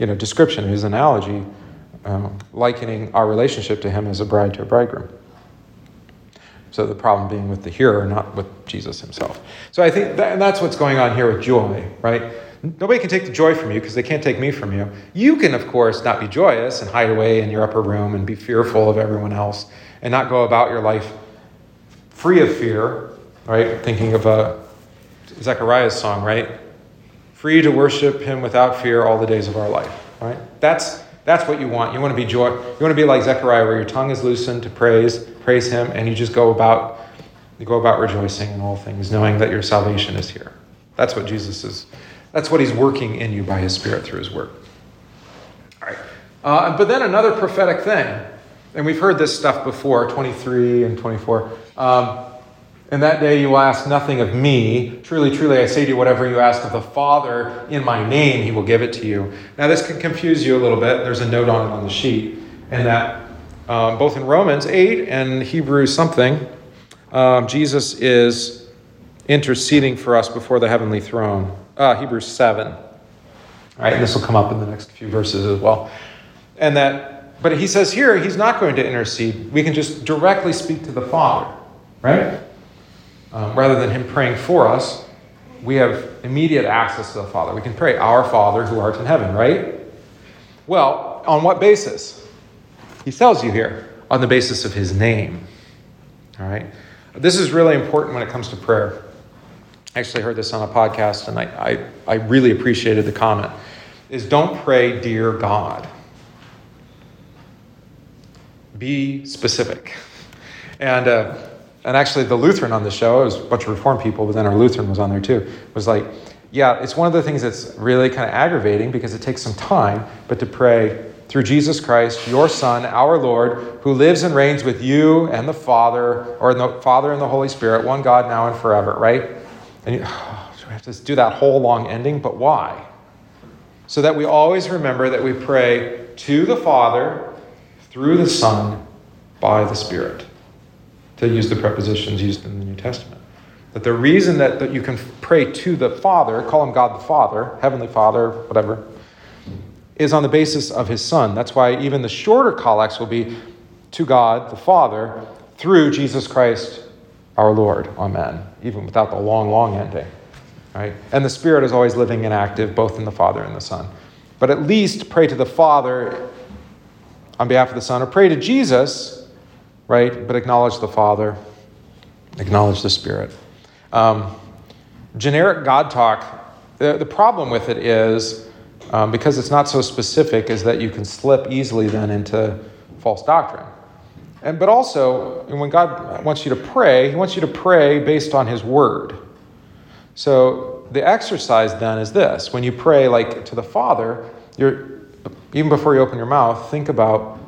you know, description, his analogy, uh, likening our relationship to him as a bride to a bridegroom. So the problem being with the hearer, not with Jesus himself. So I think, that, and that's what's going on here with joy, right? Nobody can take the joy from you because they can't take me from you. You can, of course, not be joyous and hide away in your upper room and be fearful of everyone else and not go about your life free of fear, right? Thinking of a Zechariah's song, right? Free to worship him without fear all the days of our life, right? That's that's what you want. You want to be joy. You want to be like Zechariah, where your tongue is loosened to praise, praise him, and you just go about you go about rejoicing in all things, knowing that your salvation is here. That's what Jesus is. That's what he's working in you by his Spirit through his word. All right. Uh, but then another prophetic thing, and we've heard this stuff before, 23 and 24. Um, and that day you will ask nothing of me. Truly, truly, I say to you, whatever you ask of the Father in my name, he will give it to you. Now, this can confuse you a little bit. There's a note on it on the sheet. And that um, both in Romans 8 and Hebrews something, um, Jesus is interceding for us before the heavenly throne. Uh, Hebrews 7. All right, and this will come up in the next few verses as well. And that, but he says here, he's not going to intercede. We can just directly speak to the Father, right? um, rather than Him praying for us, we have immediate access to the Father. We can pray, Our Father who art in heaven, right? Well, on what basis? He tells you here, on the basis of His name. All right? This is really important when it comes to prayer. I actually heard this on a podcast and I, I, I really appreciated the comment. Is don't pray, dear God. Be specific. And uh, and actually the Lutheran on the show, it was a bunch of Reformed people, but then our Lutheran was on there too, was like, yeah, it's one of the things that's really kind of aggravating because it takes some time, but to pray through Jesus Christ, your Son, our Lord, who lives and reigns with you and the Father, or the Father and the Holy Spirit, one God now and forever, right? And you, (sighs) oh, we have to do that whole long ending, but why? So that we always remember that we pray to the Father, through the Son, by the Spirit to use the prepositions used in the New Testament. That the reason that, that you can pray to the Father, call him God the Father, Heavenly Father, whatever, is on the basis of his Son. That's why even the shorter collects will be to God the Father through Jesus Christ our Lord. Amen. Even without the long, long ending. Right? And the Spirit is always living and active, both in the Father and the Son. But at least pray to the Father on behalf of the Son, or pray to Jesus right? But acknowledge the Father, acknowledge the Spirit. Um, generic God talk, the, the problem with it is, um, because it's not so specific, is that you can slip easily then into false doctrine. And, but also, when God wants you to pray, He wants you to pray based on His Word. So the exercise then is this when you pray like to the Father, you're, even before you open your mouth, think about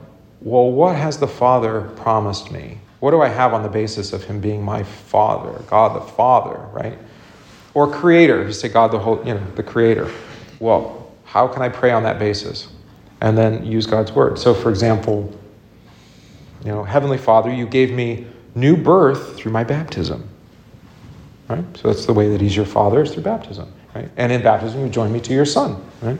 well, what has the Father promised me? What do I have on the basis of Him being my Father, God the Father, right? Or Creator, you say God the whole, you know, the Creator. Well, how can I pray on that basis? And then use God's Word. So, for example, you know, Heavenly Father, you gave me new birth through my baptism. Right? So that's the way that He's your Father is through baptism. Right? And in baptism, you join me to your Son. Right?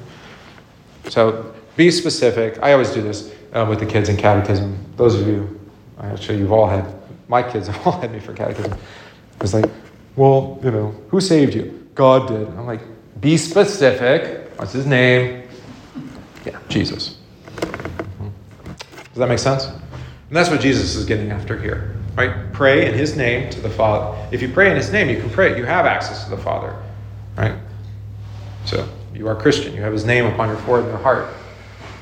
So be specific. I always do this uh, with the kids in catechism. Those of you, I actually, you've all had, my kids (laughs) have all had me for catechism. It's like, well, you know, who saved you? God did. I'm like, be specific. What's his name? Yeah, Jesus. Does that make sense? And that's what Jesus is getting after here. right? Pray in His name to the Father. If you pray in His name, you can pray. You have access to the Father, right? So you are Christian. You have His name upon your forehead and your heart,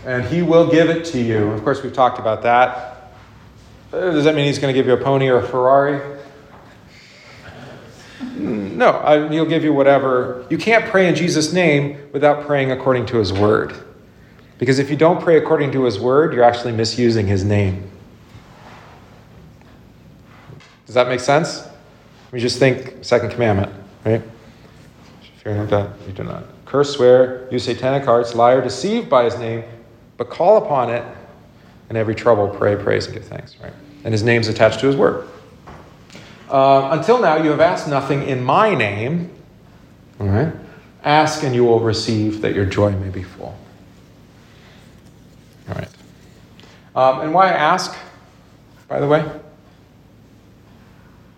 and He will give it to you. Of course, we've talked about that. Uh, Does that mean He's going to give you a pony or a Ferrari? No, I, He'll give you whatever. You can't pray in Jesus' name without praying according to His word. Because if you don't pray according to His word, you're actually misusing His name. Does that make sense? We just think second commandment, right? Fear not you do not. Curse, swear, use satanic arts, lie or deceive by his name, but call upon it in every trouble, pray, praise, and give thanks, right? And his name's attached to his word. Uh, until now, you have asked nothing in my name. All right? Ask and you will receive that your joy may be full. All right. Um, and why ask, by the way?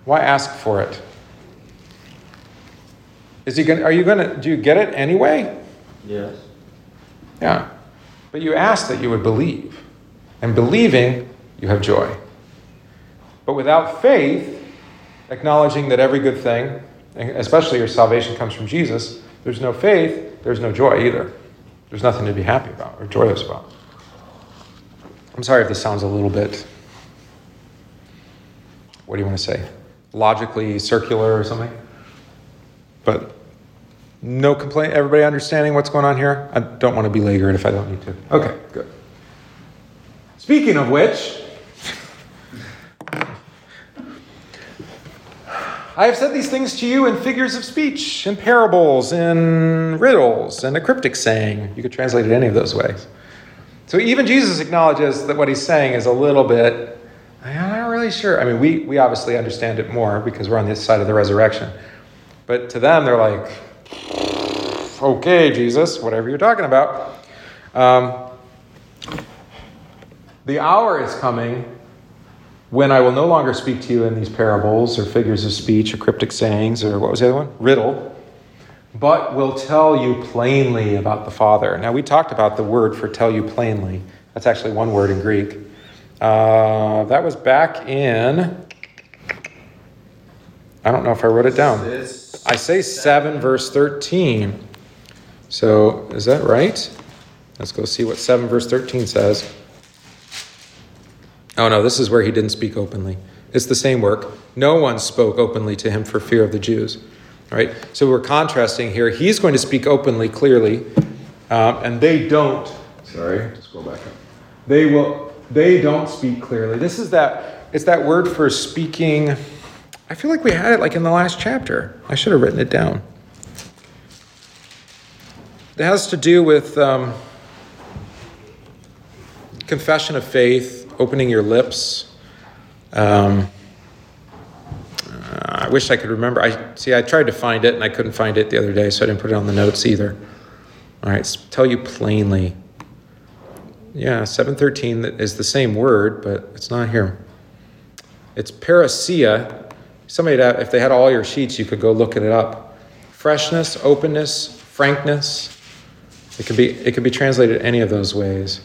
Why ask for it? Is he going? Are you going to? Do you get it anyway? Yes. Yeah. But you ask that you would believe, and believing, you have joy. But without faith, acknowledging that every good thing, especially your salvation, comes from Jesus, there's no faith. There's no joy either. There's nothing to be happy about or joyous about. I'm sorry if this sounds a little bit. What do you want to say? Logically circular or something? But no complaint. Everybody understanding what's going on here? I don't want to belabor it if I don't need to. Okay, good. Speaking of which, I have said these things to you in figures of speech, in parables, in riddles, and a cryptic saying. You could translate it any of those ways. So even Jesus acknowledges that what he's saying is a little bit, I'm not really sure. I mean, we, we obviously understand it more because we're on this side of the resurrection. But to them, they're like, okay, Jesus, whatever you're talking about. Um, the hour is coming when I will no longer speak to you in these parables or figures of speech or cryptic sayings or what was the other one? Riddle, but will tell you plainly about the Father. Now, we talked about the word for tell you plainly. That's actually one word in Greek. Uh, that was back in, I don't know if I wrote it down. I say 7 verse 13. So, is that right? Let's go see what 7 verse 13 says. Oh no, this is where he didn't speak openly. It's the same work. No one spoke openly to him for fear of the Jews. All right? So we're contrasting here. He's going to speak openly, clearly, um, and they don't. Sorry, just go back up. They will. They don't speak clearly. This is that. It's that word for speaking. I feel like we had it like in the last chapter. I should have written it down. It has to do with um, confession of faith, opening your lips. Um, uh, I wish I could remember. I see. I tried to find it and I couldn't find it the other day, so I didn't put it on the notes either. All right, tell you plainly. Yeah, seven thirteen is the same word, but it's not here. It's parrhesia. Somebody, if they had all your sheets, you could go look it up. Freshness, openness, frankness. It could be. It could be translated any of those ways.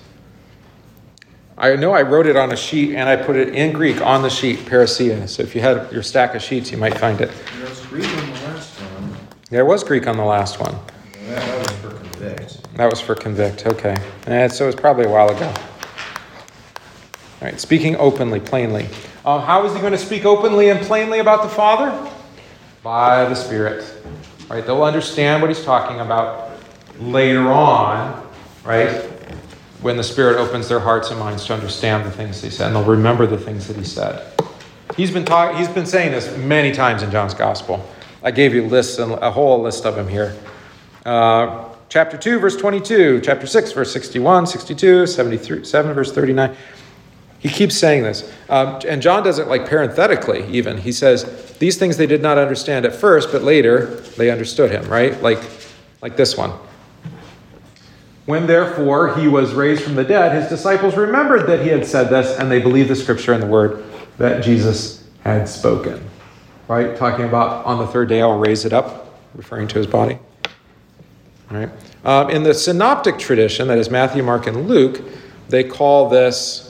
I know I wrote it on a sheet and I put it in Greek on the sheet, parrhesia. So if you had your stack of sheets, you might find it. There was Greek on the last one. There was Greek on the last one. That, that was for convict. That was for convict. Okay. Eh, so it was probably a while ago. All right. Speaking openly, plainly. Uh, how is he going to speak openly and plainly about the Father? By the Spirit. Right. They'll understand what he's talking about later on. Right. When the Spirit opens their hearts and minds to understand the things he said, and they'll remember the things that he said. He's been talking. He's been saying this many times in John's Gospel. I gave you lists and a whole list of them here. Uh, chapter 2, verse 22, chapter 6, verse 61, 62, 73, 7, verse 39. He keeps saying this. Um, and John does it like parenthetically, even. He says, These things they did not understand at first, but later they understood him, right? Like, like this one. When therefore he was raised from the dead, his disciples remembered that he had said this, and they believed the scripture and the word that Jesus had spoken. Right? Talking about on the third day I'll raise it up, referring to his body. All right. Um, in the synoptic tradition, that is Matthew, Mark, and Luke, they call this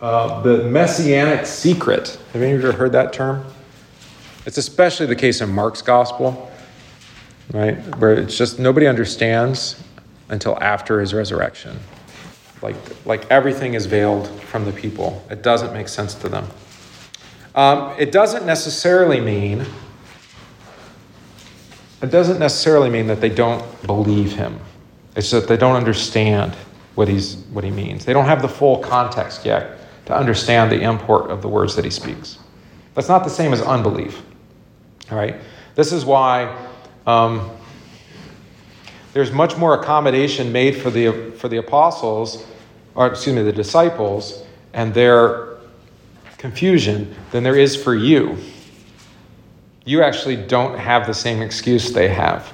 uh, the messianic secret. Have any of you ever heard that term? It's especially the case in Mark's gospel, right? Where it's just nobody understands until after his resurrection. Like, like everything is veiled from the people, it doesn't make sense to them. Um, it doesn't necessarily mean it doesn't necessarily mean that they don't believe him. It's that they don't understand what he's what he means. They don't have the full context yet to understand the import of the words that he speaks. That's not the same as unbelief. All right. This is why um, there's much more accommodation made for the for the apostles, or excuse me, the disciples, and their confusion than there is for you you actually don't have the same excuse they have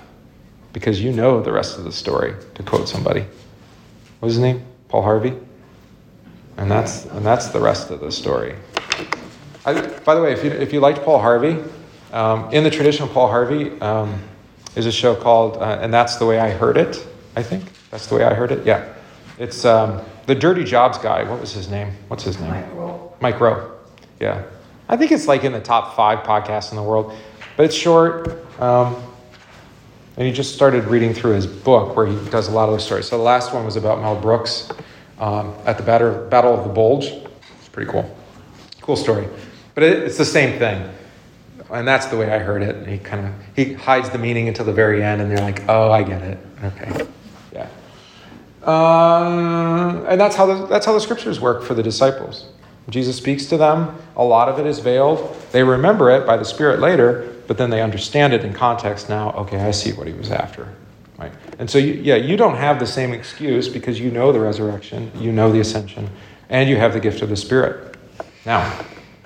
because you know the rest of the story, to quote somebody. What was his name? Paul Harvey? And that's, and that's the rest of the story. I, by the way, if you, if you liked Paul Harvey, um, in the tradition of Paul Harvey, um, there's a show called, uh, and that's the way I heard it, I think. That's the way I heard it, yeah. It's um, the Dirty Jobs guy. What was his name? What's his name? Mike Rowe. Mike Rowe. Yeah. I think it's like in the top five podcasts in the world, but it's short. Um, and he just started reading through his book where he does a lot of the stories. So the last one was about Mel Brooks um, at the Battle, Battle of the Bulge. It's pretty cool. Cool story. But it, it's the same thing. And that's the way I heard it. And he kind of he hides the meaning until the very end, and they're like, "Oh, I get it. Okay, yeah." Uh, and that's how the, that's how the scriptures work for the disciples. Jesus speaks to them. A lot of it is veiled. They remember it by the Spirit later, but then they understand it in context now. Okay, I see what he was after. Right? And so, you, yeah, you don't have the same excuse because you know the resurrection, you know the ascension, and you have the gift of the Spirit now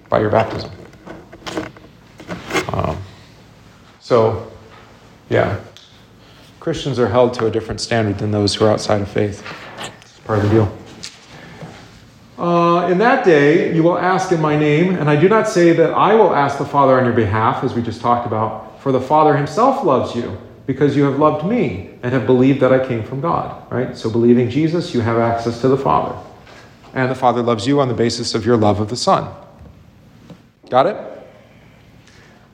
by your baptism. Um, so, yeah, Christians are held to a different standard than those who are outside of faith. It's part of the deal. Uh, in that day, you will ask in my name, and I do not say that I will ask the Father on your behalf, as we just talked about, for the Father himself loves you, because you have loved me and have believed that I came from God. Right? So, believing Jesus, you have access to the Father. And the Father loves you on the basis of your love of the Son. Got it?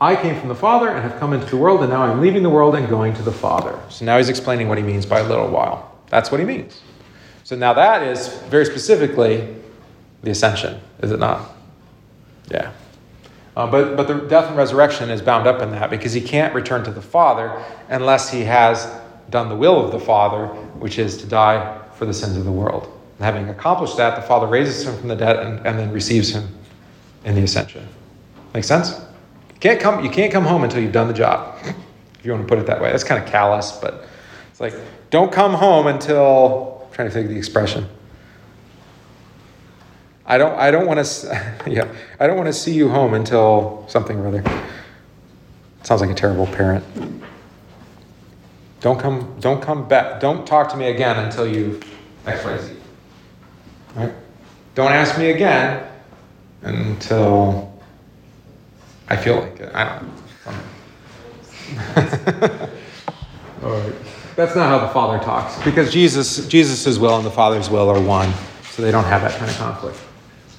I came from the Father and have come into the world, and now I'm leaving the world and going to the Father. So now he's explaining what he means by a little while. That's what he means. So now that is very specifically the ascension, is it not? Yeah. Uh, but, but the death and resurrection is bound up in that because he can't return to the Father unless he has done the will of the Father, which is to die for the sins of the world. And having accomplished that, the Father raises him from the dead and, and then receives him in the ascension. Make sense? You can't, come, you can't come home until you've done the job, (laughs) if you want to put it that way. That's kind of callous, but it's like, don't come home until, I'm trying to think of the expression. I don't, I don't want to, (laughs) yeah, I don't want to see you home until something or other. Sounds like a terrible parent. Don't come, don't come back. Don't talk to me again until you X, Y, Z. Right? Don't ask me again until I feel like it. I don't. All right. That's not how the Father talks because Jesus, Jesus's will and the Father's will are one, so they don't have that kind of conflict.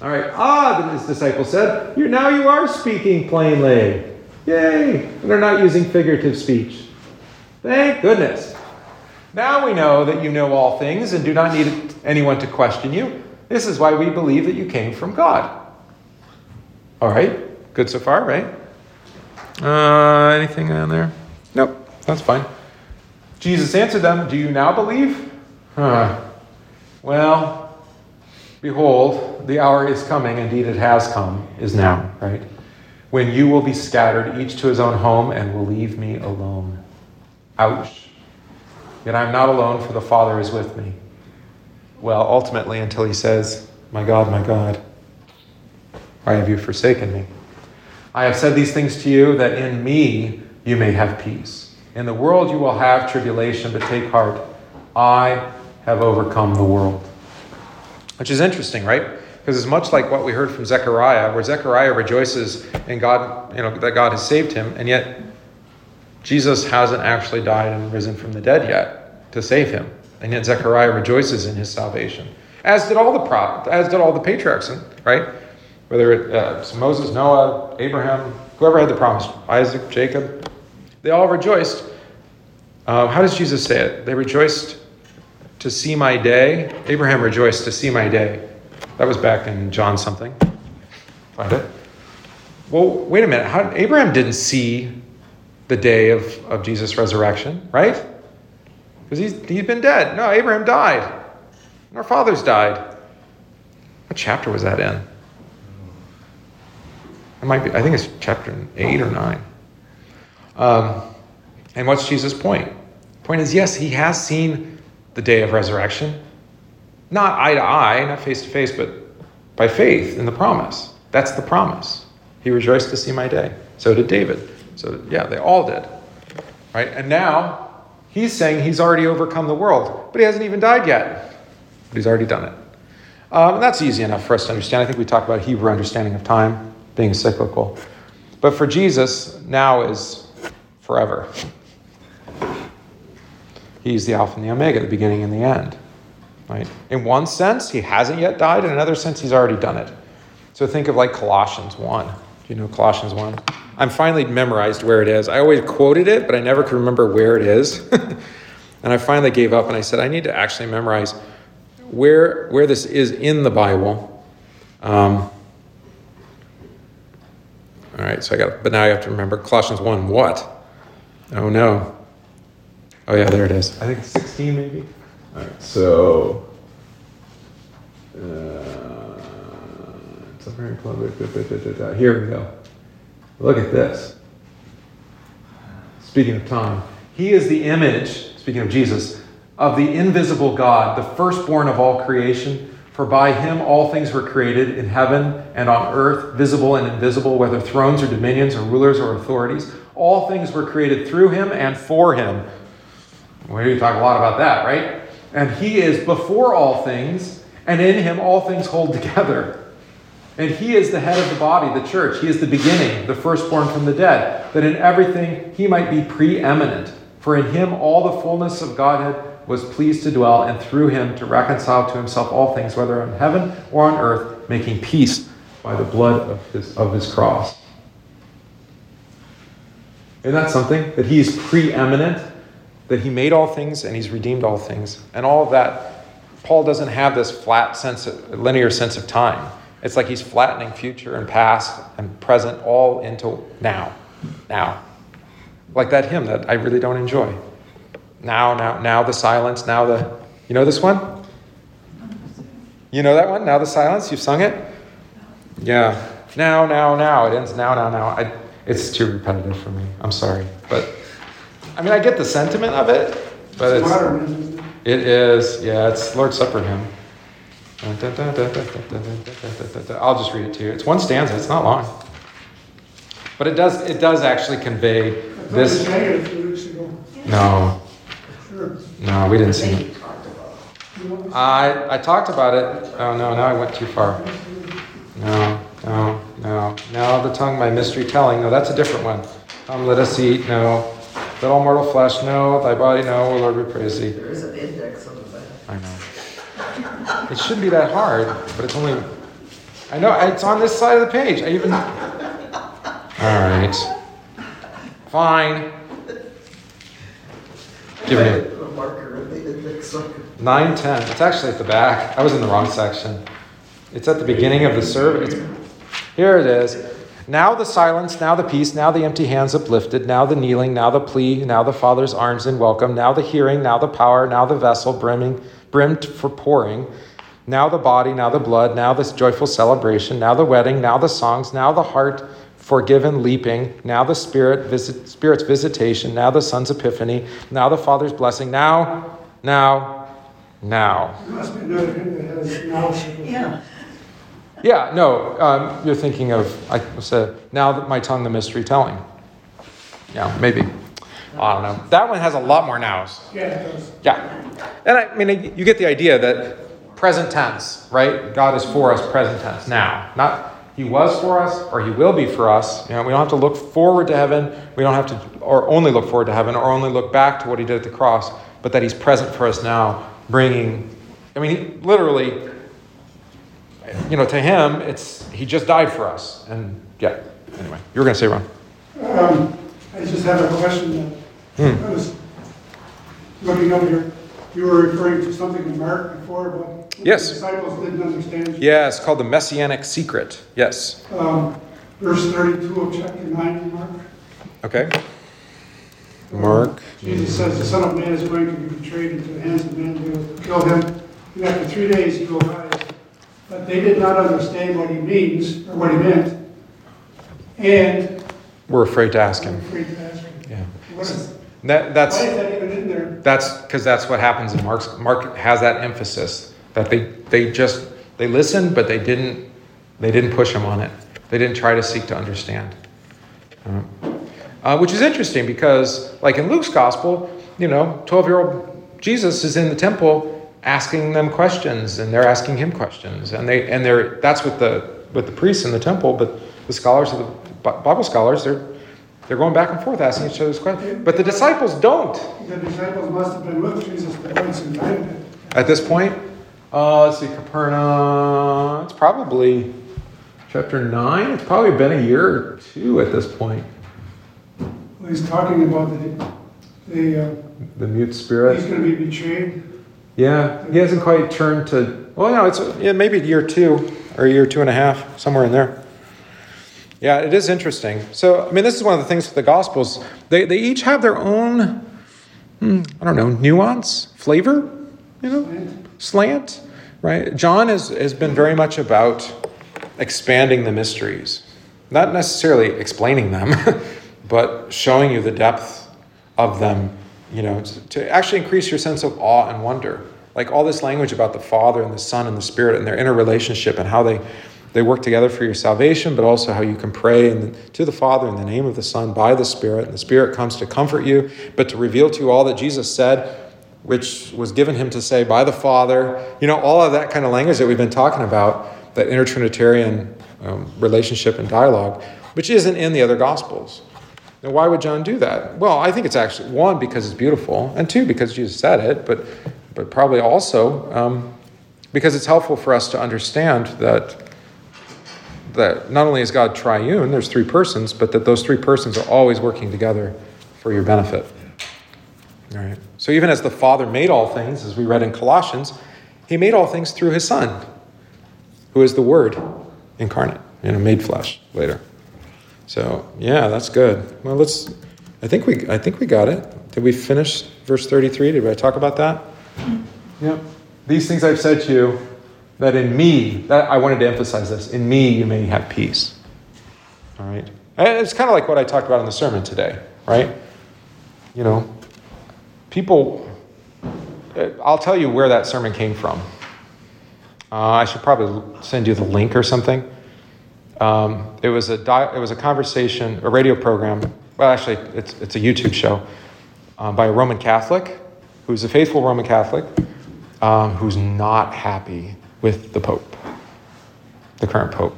All right. Ah, his disciple said, you, now you are speaking plainly. Yay. And they're not using figurative speech. Thank goodness. Now we know that you know all things and do not need anyone to question you. This is why we believe that you came from God. All right. Good so far, right? Uh, anything on there? Nope. That's fine. Jesus answered them, Do you now believe? Huh. Well, Behold, the hour is coming, indeed it has come, is now, right? When you will be scattered, each to his own home, and will leave me alone. Ouch. Yet I'm not alone, for the Father is with me. Well, ultimately, until he says, My God, my God, why have you forsaken me? I have said these things to you that in me you may have peace. In the world you will have tribulation, but take heart. I have overcome the world. Which is interesting, right? Because it's much like what we heard from Zechariah, where Zechariah rejoices in God, you know, that God has saved him, and yet Jesus hasn't actually died and risen from the dead yet to save him. And yet Zechariah rejoices in his salvation. as did all the prophets, as did all the patriarchs, right? Whether it, uh, Moses, Noah, Abraham, whoever had the promise, Isaac, Jacob, they all rejoiced. Uh, how does Jesus say it? They rejoiced to see my day. Abraham rejoiced to see my day. That was back in John something. Find it. Well, wait a minute. How, Abraham didn't see the day of, of Jesus' resurrection, right? Because he's, he's been dead. No, Abraham died. And our fathers died. What chapter was that in? It might be, I think it's chapter 8 or 9. Um, and what's Jesus' point? Point is, yes, he has seen the day of resurrection. Not eye to eye, not face to face, but by faith in the promise. That's the promise. He rejoiced to see my day. So did David. So, yeah, they all did. Right? And now he's saying he's already overcome the world, but he hasn't even died yet. But he's already done it. Um, and that's easy enough for us to understand. I think we talked about Hebrew understanding of time being cyclical. But for Jesus, now is forever. He's the Alpha and the Omega, the beginning and the end. Right? In one sense, he hasn't yet died. In another sense, he's already done it. So think of like Colossians 1. Do you know Colossians 1? I'm finally memorized where it is. I always quoted it, but I never could remember where it is. (laughs) and I finally gave up and I said, I need to actually memorize where, where this is in the Bible. Um, all right, so I got, but now I have to remember Colossians 1 what? Oh no. Oh yeah, there it is. I think 16 maybe. All right, so. Uh, it's a very. Here we go. Look at this. Speaking of time, he is the image, speaking of Jesus, of the invisible God, the firstborn of all creation. For by him all things were created in heaven and on earth, visible and invisible, whether thrones or dominions or rulers or authorities. All things were created through him and for him. We talk a lot about that, right? And he is before all things, and in him all things hold together. And he is the head of the body, the church. He is the beginning, the firstborn from the dead, that in everything he might be preeminent. For in him all the fullness of Godhead was pleased to dwell, and through him to reconcile to himself all things, whether on heaven or on earth, making peace by the blood of his, of his cross. Isn't that something? That he is preeminent, that he made all things and he's redeemed all things. And all of that, Paul doesn't have this flat sense of, linear sense of time. It's like he's flattening future and past and present all into now. Now. Like that hymn that I really don't enjoy. Now, now, now the silence, now the. You know this one? You know that one? Now the silence? You've sung it? Yeah. Now, now, now. It ends now, now, now. I, it's too repetitive for me. I'm sorry. But, I mean, I get the sentiment of it, but it's. Modern, it? Is, yeah, it's Lord's Supper hymn. I'll just read it to you. It's one stanza, it's not long. But it does it does actually convey this no, no, we didn't sing it. I I talked about it. Oh no, now I went too far. No, no, no. Now the tongue my mystery telling. No, that's a different one. Come let us eat. No. Let all mortal flesh know, thy body know, O Lord we praise thee. There is an index on the back. I know. It shouldn't be that hard, but it's only. I know it's on this side of the page. I even. All right. Fine. Give me put a marker in the index so nine ten. It's actually at the back. I was in the wrong section. It's at the beginning of the service. It's, here it is. Now the silence, now the peace, now the empty hands uplifted, now the kneeling, now the plea, now the Father's arms in welcome, now the hearing, now the power, now the vessel brimming, brimmed for pouring, now the body, now the blood, now this joyful celebration, now the wedding, now the songs, now the heart forgiven leaping, now the spirit visit, spirit's visitation, now the son's epiphany, now the Father's blessing, now, now, now. There must be another hymn that has now. Yeah. Yeah, no, um, you're thinking of, I said, now that my tongue the mystery telling. Yeah, maybe. I don't know. That one has a lot more nows. Yeah. Yeah. And I mean, you get the idea that present tense, right? God is for us, present tense, now. Not he was for us or he will be for us. You know, we don't have to look forward to heaven. We don't have to, or only look forward to heaven, or only look back to what he did at the cross, but that he's present for us now, bringing, I mean, he, literally, you know, to him, it's he just died for us. And yeah, anyway, you were going to say, Ron. Um, I just have a question that I was looking over here. You were referring to something in Mark before, but Yes. the disciples didn't understand. Yeah, it's called the Messianic Secret. Yes. Um, verse thirty-two of chapter nine in Mark. Okay. Mark. Jesus says, "The Son of Man is going to be betrayed into the hands of men. who will kill him, and after three days he will rise." But they did not understand what he means or what he meant, and We're afraid to ask him. afraid to ask him. Yeah. Is, That, that's. why is that even in there? That's because that's what happens in Mark's. Mark has that emphasis that they they just they listened, but they didn't they didn't push him on it. They didn't try to seek to understand. Um, uh, which is interesting because, like in Luke's gospel, you know, twelve year old Jesus is in the temple asking them questions, and they're asking him questions, and they and they're that's with the with the priests in the temple, but the scholars of the Bible scholars they're they're going back and forth asking each other's questions, but the disciples don't. The disciples must have been with Jesus for quite some time. At this point, uh, let's see, Capernaum, it's probably chapter 9. It's probably been a year or two at this point. Well, He's talking about the, the, uh, The mute spirit. he's gonna be betrayed. Yeah, he hasn't quite turned to, well, no, it's yeah, maybe year two or year two and a half, somewhere in there. Yeah, it is interesting. So, I mean, this is one of the things with the Gospels. They, they each have their own, hmm, I don't know, nuance, flavor, you know? And slant, right? John has, has been very much about expanding the mysteries, not necessarily explaining them, (laughs) but showing you the depth of them, you know, to, actually increase your sense of awe and wonder. Like all this language about the Father and the Son and the Spirit and their interrelationship and how they, they work together for your salvation, but also how you can pray and to the Father in the name of the Son by the Spirit. And the Spirit comes to comfort you, but to reveal to you all that Jesus said which was given him to say by the Father. You know, all of that kind of language that we've been talking about, that intertrinitarian um, relationship and dialogue, which isn't in the other Gospels. Now, why would John do that? Well, I think it's actually one because it's beautiful, and two because Jesus said it, but but probably also um, because it's helpful for us to understand that that not only is God triune, there's three persons, but that those three persons are always working together for your benefit. All right. So even as the Father made all things, as we read in Colossians, he made all things through his Son, who is the Word incarnate, you know, made flesh later. So yeah, that's good. Well, let's. I think we. I think we got it. Did we finish verse thirty-three? Did I talk about that? Yep. These things I've said to you, that in me, that I wanted to emphasize this. In me, you may have peace. All right. It's kind of like what I talked about in the sermon today, right? You know, people. uh, I'll tell you where that sermon came from. Uh, I should probably send you the link or something. Um, it was a di- it was a conversation, a radio program. Well, actually, it's it's a YouTube show um, by a Roman Catholic, who's a faithful Roman Catholic, um, who's not happy with the Pope, the current Pope.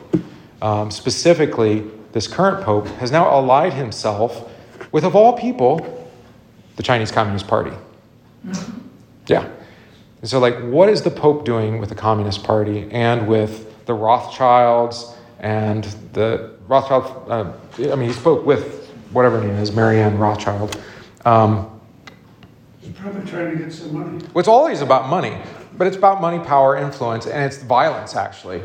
Um, specifically, this current Pope has now allied himself with, of all people, the Chinese Communist Party. Yeah. And so, like, what is the Pope doing with the Communist Party and with the Rothschilds and the Rothschild? Uh, I mean, he spoke with whatever her name is, Marianne Rothschild. Um, He's probably trying to get some money. well, it's always about money, but it's about money, power, influence, and it's violence, actually.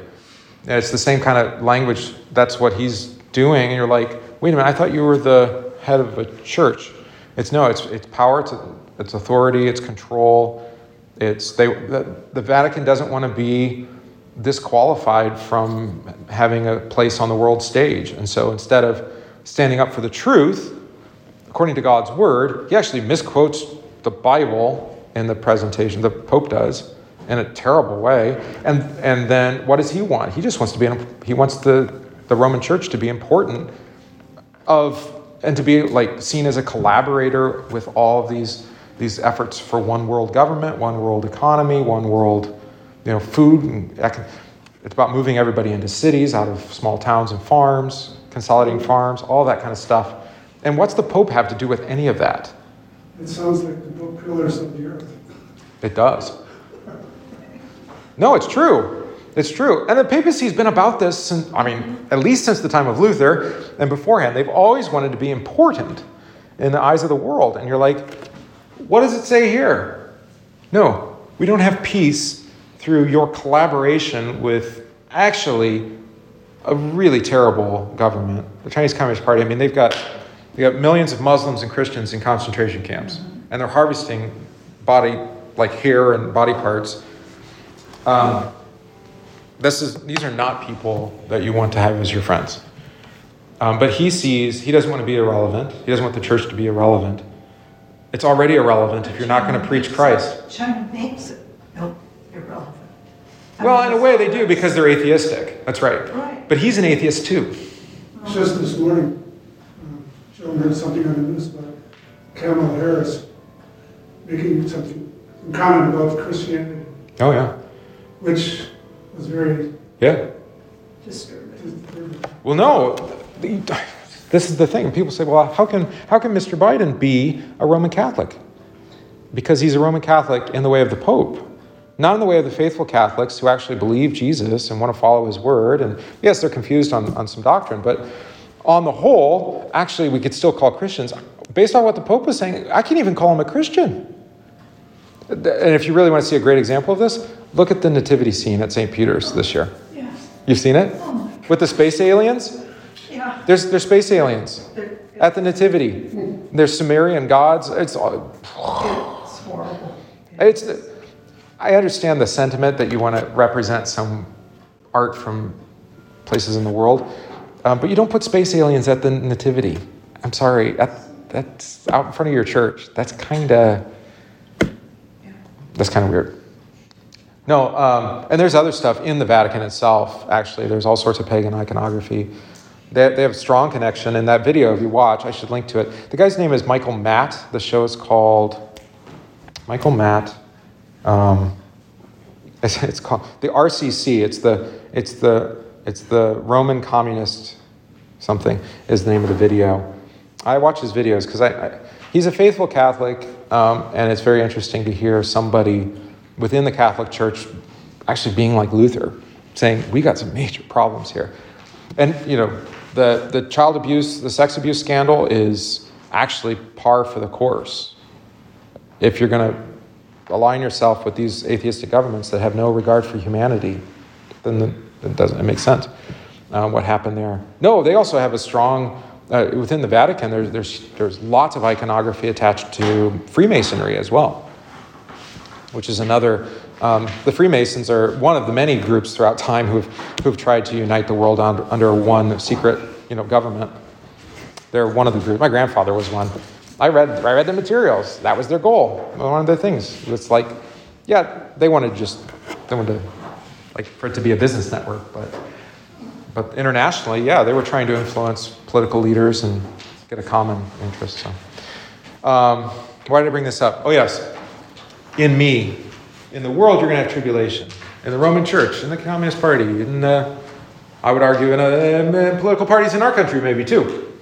And it's the same kind of language. That's what he's doing. And you're like, wait a minute, I thought you were the head of a church. It's no, it's, it's power, it's, it's authority, it's control. It's they, the, the Vatican doesn't want to be disqualified from having a place on the world stage. And so instead of standing up for the truth, according to God's word, he actually misquotes the Bible in the presentation. The Pope does in a terrible way. And and then what does he want? He just wants to be an, he wants the the Roman Church to be important of and to be like seen as a collaborator with all of these these efforts for one world government, one world economy, one world you know food and it's about moving everybody into cities out of small towns and farms, consolidating farms, all that kind of stuff. And what's the Pope have to do with any of that? It sounds like the book Pillars of the Earth. It does. No, it's true. It's true. And the papacy's been about this since, I mean, at least since the time of Luther and beforehand. They've always wanted to be important in the eyes of the world. And you're like, what does it say here? No, we don't have peace through your collaboration with actually a really terrible government. The Chinese Communist Party, I mean, they've got, they've got millions of Muslims and Christians in concentration camps, and they're harvesting body, like hair and body parts. Um, this is, these are not people that you want to have as your friends. Um, but he sees, he doesn't want to be irrelevant. He doesn't want the church to be irrelevant. It's already irrelevant if you're not going to preach Christ. China makes it irrelevant. I Well, mean, in a way they do because they're atheistic. That's right. Right. But he's an atheist too. Just this morning, um, Joan heard something on the news about Kamala Harris making something, some comment about Christianity, Oh, yeah. which was very Yeah. disturbing. Well, no. This is the thing. People say, well, how can, how can Mr. Biden be a Roman Catholic? Because he's a Roman Catholic in the way of the Pope, not in the way of the faithful Catholics who actually believe Jesus and want to follow his word. And yes, they're confused on, on some doctrine, but on the whole, actually, we could still call Christians. Based on what the Pope was saying, I can't even call him a Christian. And if you really want to see a great example of this, look at the nativity scene at St. Peter's this year. Yes, You've seen it? oh With the space aliens? yeah. There's, there's space aliens They're- at the Nativity. There's Sumerian gods. It's, all- It's horrible. it's, I understand the sentiment that you want to represent some art from places in the world, um, but you don't put space aliens at the Nativity. I'm sorry, that, that's out in front of your church. That's kind of, that's kind of weird. No, um, and there's other stuff in the Vatican itself, actually. There's all sorts of pagan iconography. They, they have a strong connection. In that video, if you watch, I should link to it. The guy's name is Michael Matt. The show is called Michael Matt. Um, it's, it's called the RCC. It's the, it's, the, it's the Roman Communist something, is the name of the video. I watch his videos because I, I, he's a faithful Catholic, um, and it's very interesting to hear somebody within the Catholic Church actually being like Luther, saying, We got some major problems here. And, you know, the, the child abuse, the sex abuse scandal is actually par for the course. If you're going to align yourself with these atheistic governments that have no regard for humanity, then it doesn't it makes sense uh, what happened there. No, they also have a strong uh, within the Vatican. There's there's there's lots of iconography attached to Freemasonry as well, which is another. Um, the Freemasons are one of the many groups throughout time who've who've tried to unite the world under, under one secret you know government. They're one of the groups. My grandfather was one. I read, I read the materials. That was their goal. One of their things. It's like, yeah, they wanted just, they wanted to, like, for it to be a business network, but, but internationally, yeah, they were trying to influence political leaders and get a common interest. So, um, why did I bring this up? Oh yes, in me, in the world, you're going to have tribulation. In the Roman Church, in the Communist Party, in, I would argue, in, uh, political parties in our country, maybe too.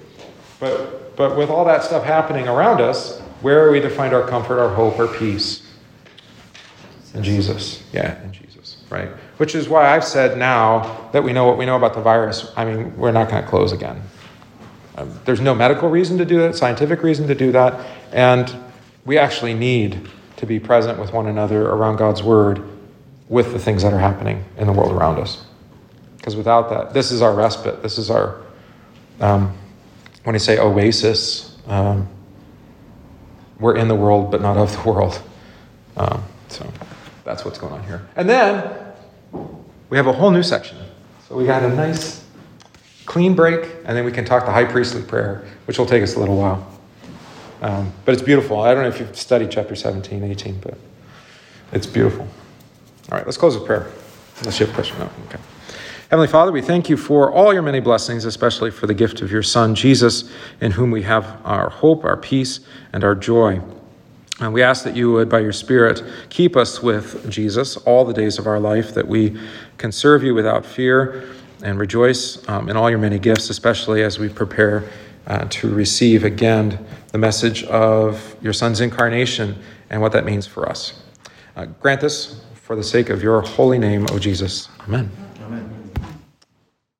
But, but with all that stuff happening around us, where are we to find our comfort, our hope, our peace? In Jesus. Yeah, in Jesus, right? Which is why I've said now that we know what we know about the virus, I mean, we're not going to close again. Um, there's no medical reason to do that, scientific reason to do that, and we actually need to be present with one another around God's word with the things that are happening in the world around us. Because without that, this is our respite. This is our, um, when you say oasis, um, we're in the world but not of the world. Um, so that's what's going on here. And then we have a whole new section. So we got a nice clean break, and then we can talk the high priestly prayer, which will take us a little while. Um, but it's beautiful. I don't know if you've studied chapter 17, 18, but it's beautiful. All right, let's close with prayer. A question. No, okay. Heavenly Father, we thank you for all your many blessings, especially for the gift of your Son, Jesus, in whom we have our hope, our peace, and our joy. And we ask that you would, by your Spirit, keep us with Jesus all the days of our life, that we can serve you without fear and rejoice um, in all your many gifts, especially as we prepare uh, to receive again the message of your Son's incarnation and what that means for us. Uh, grant this for the sake of your holy name, O Jesus. Amen. Amen.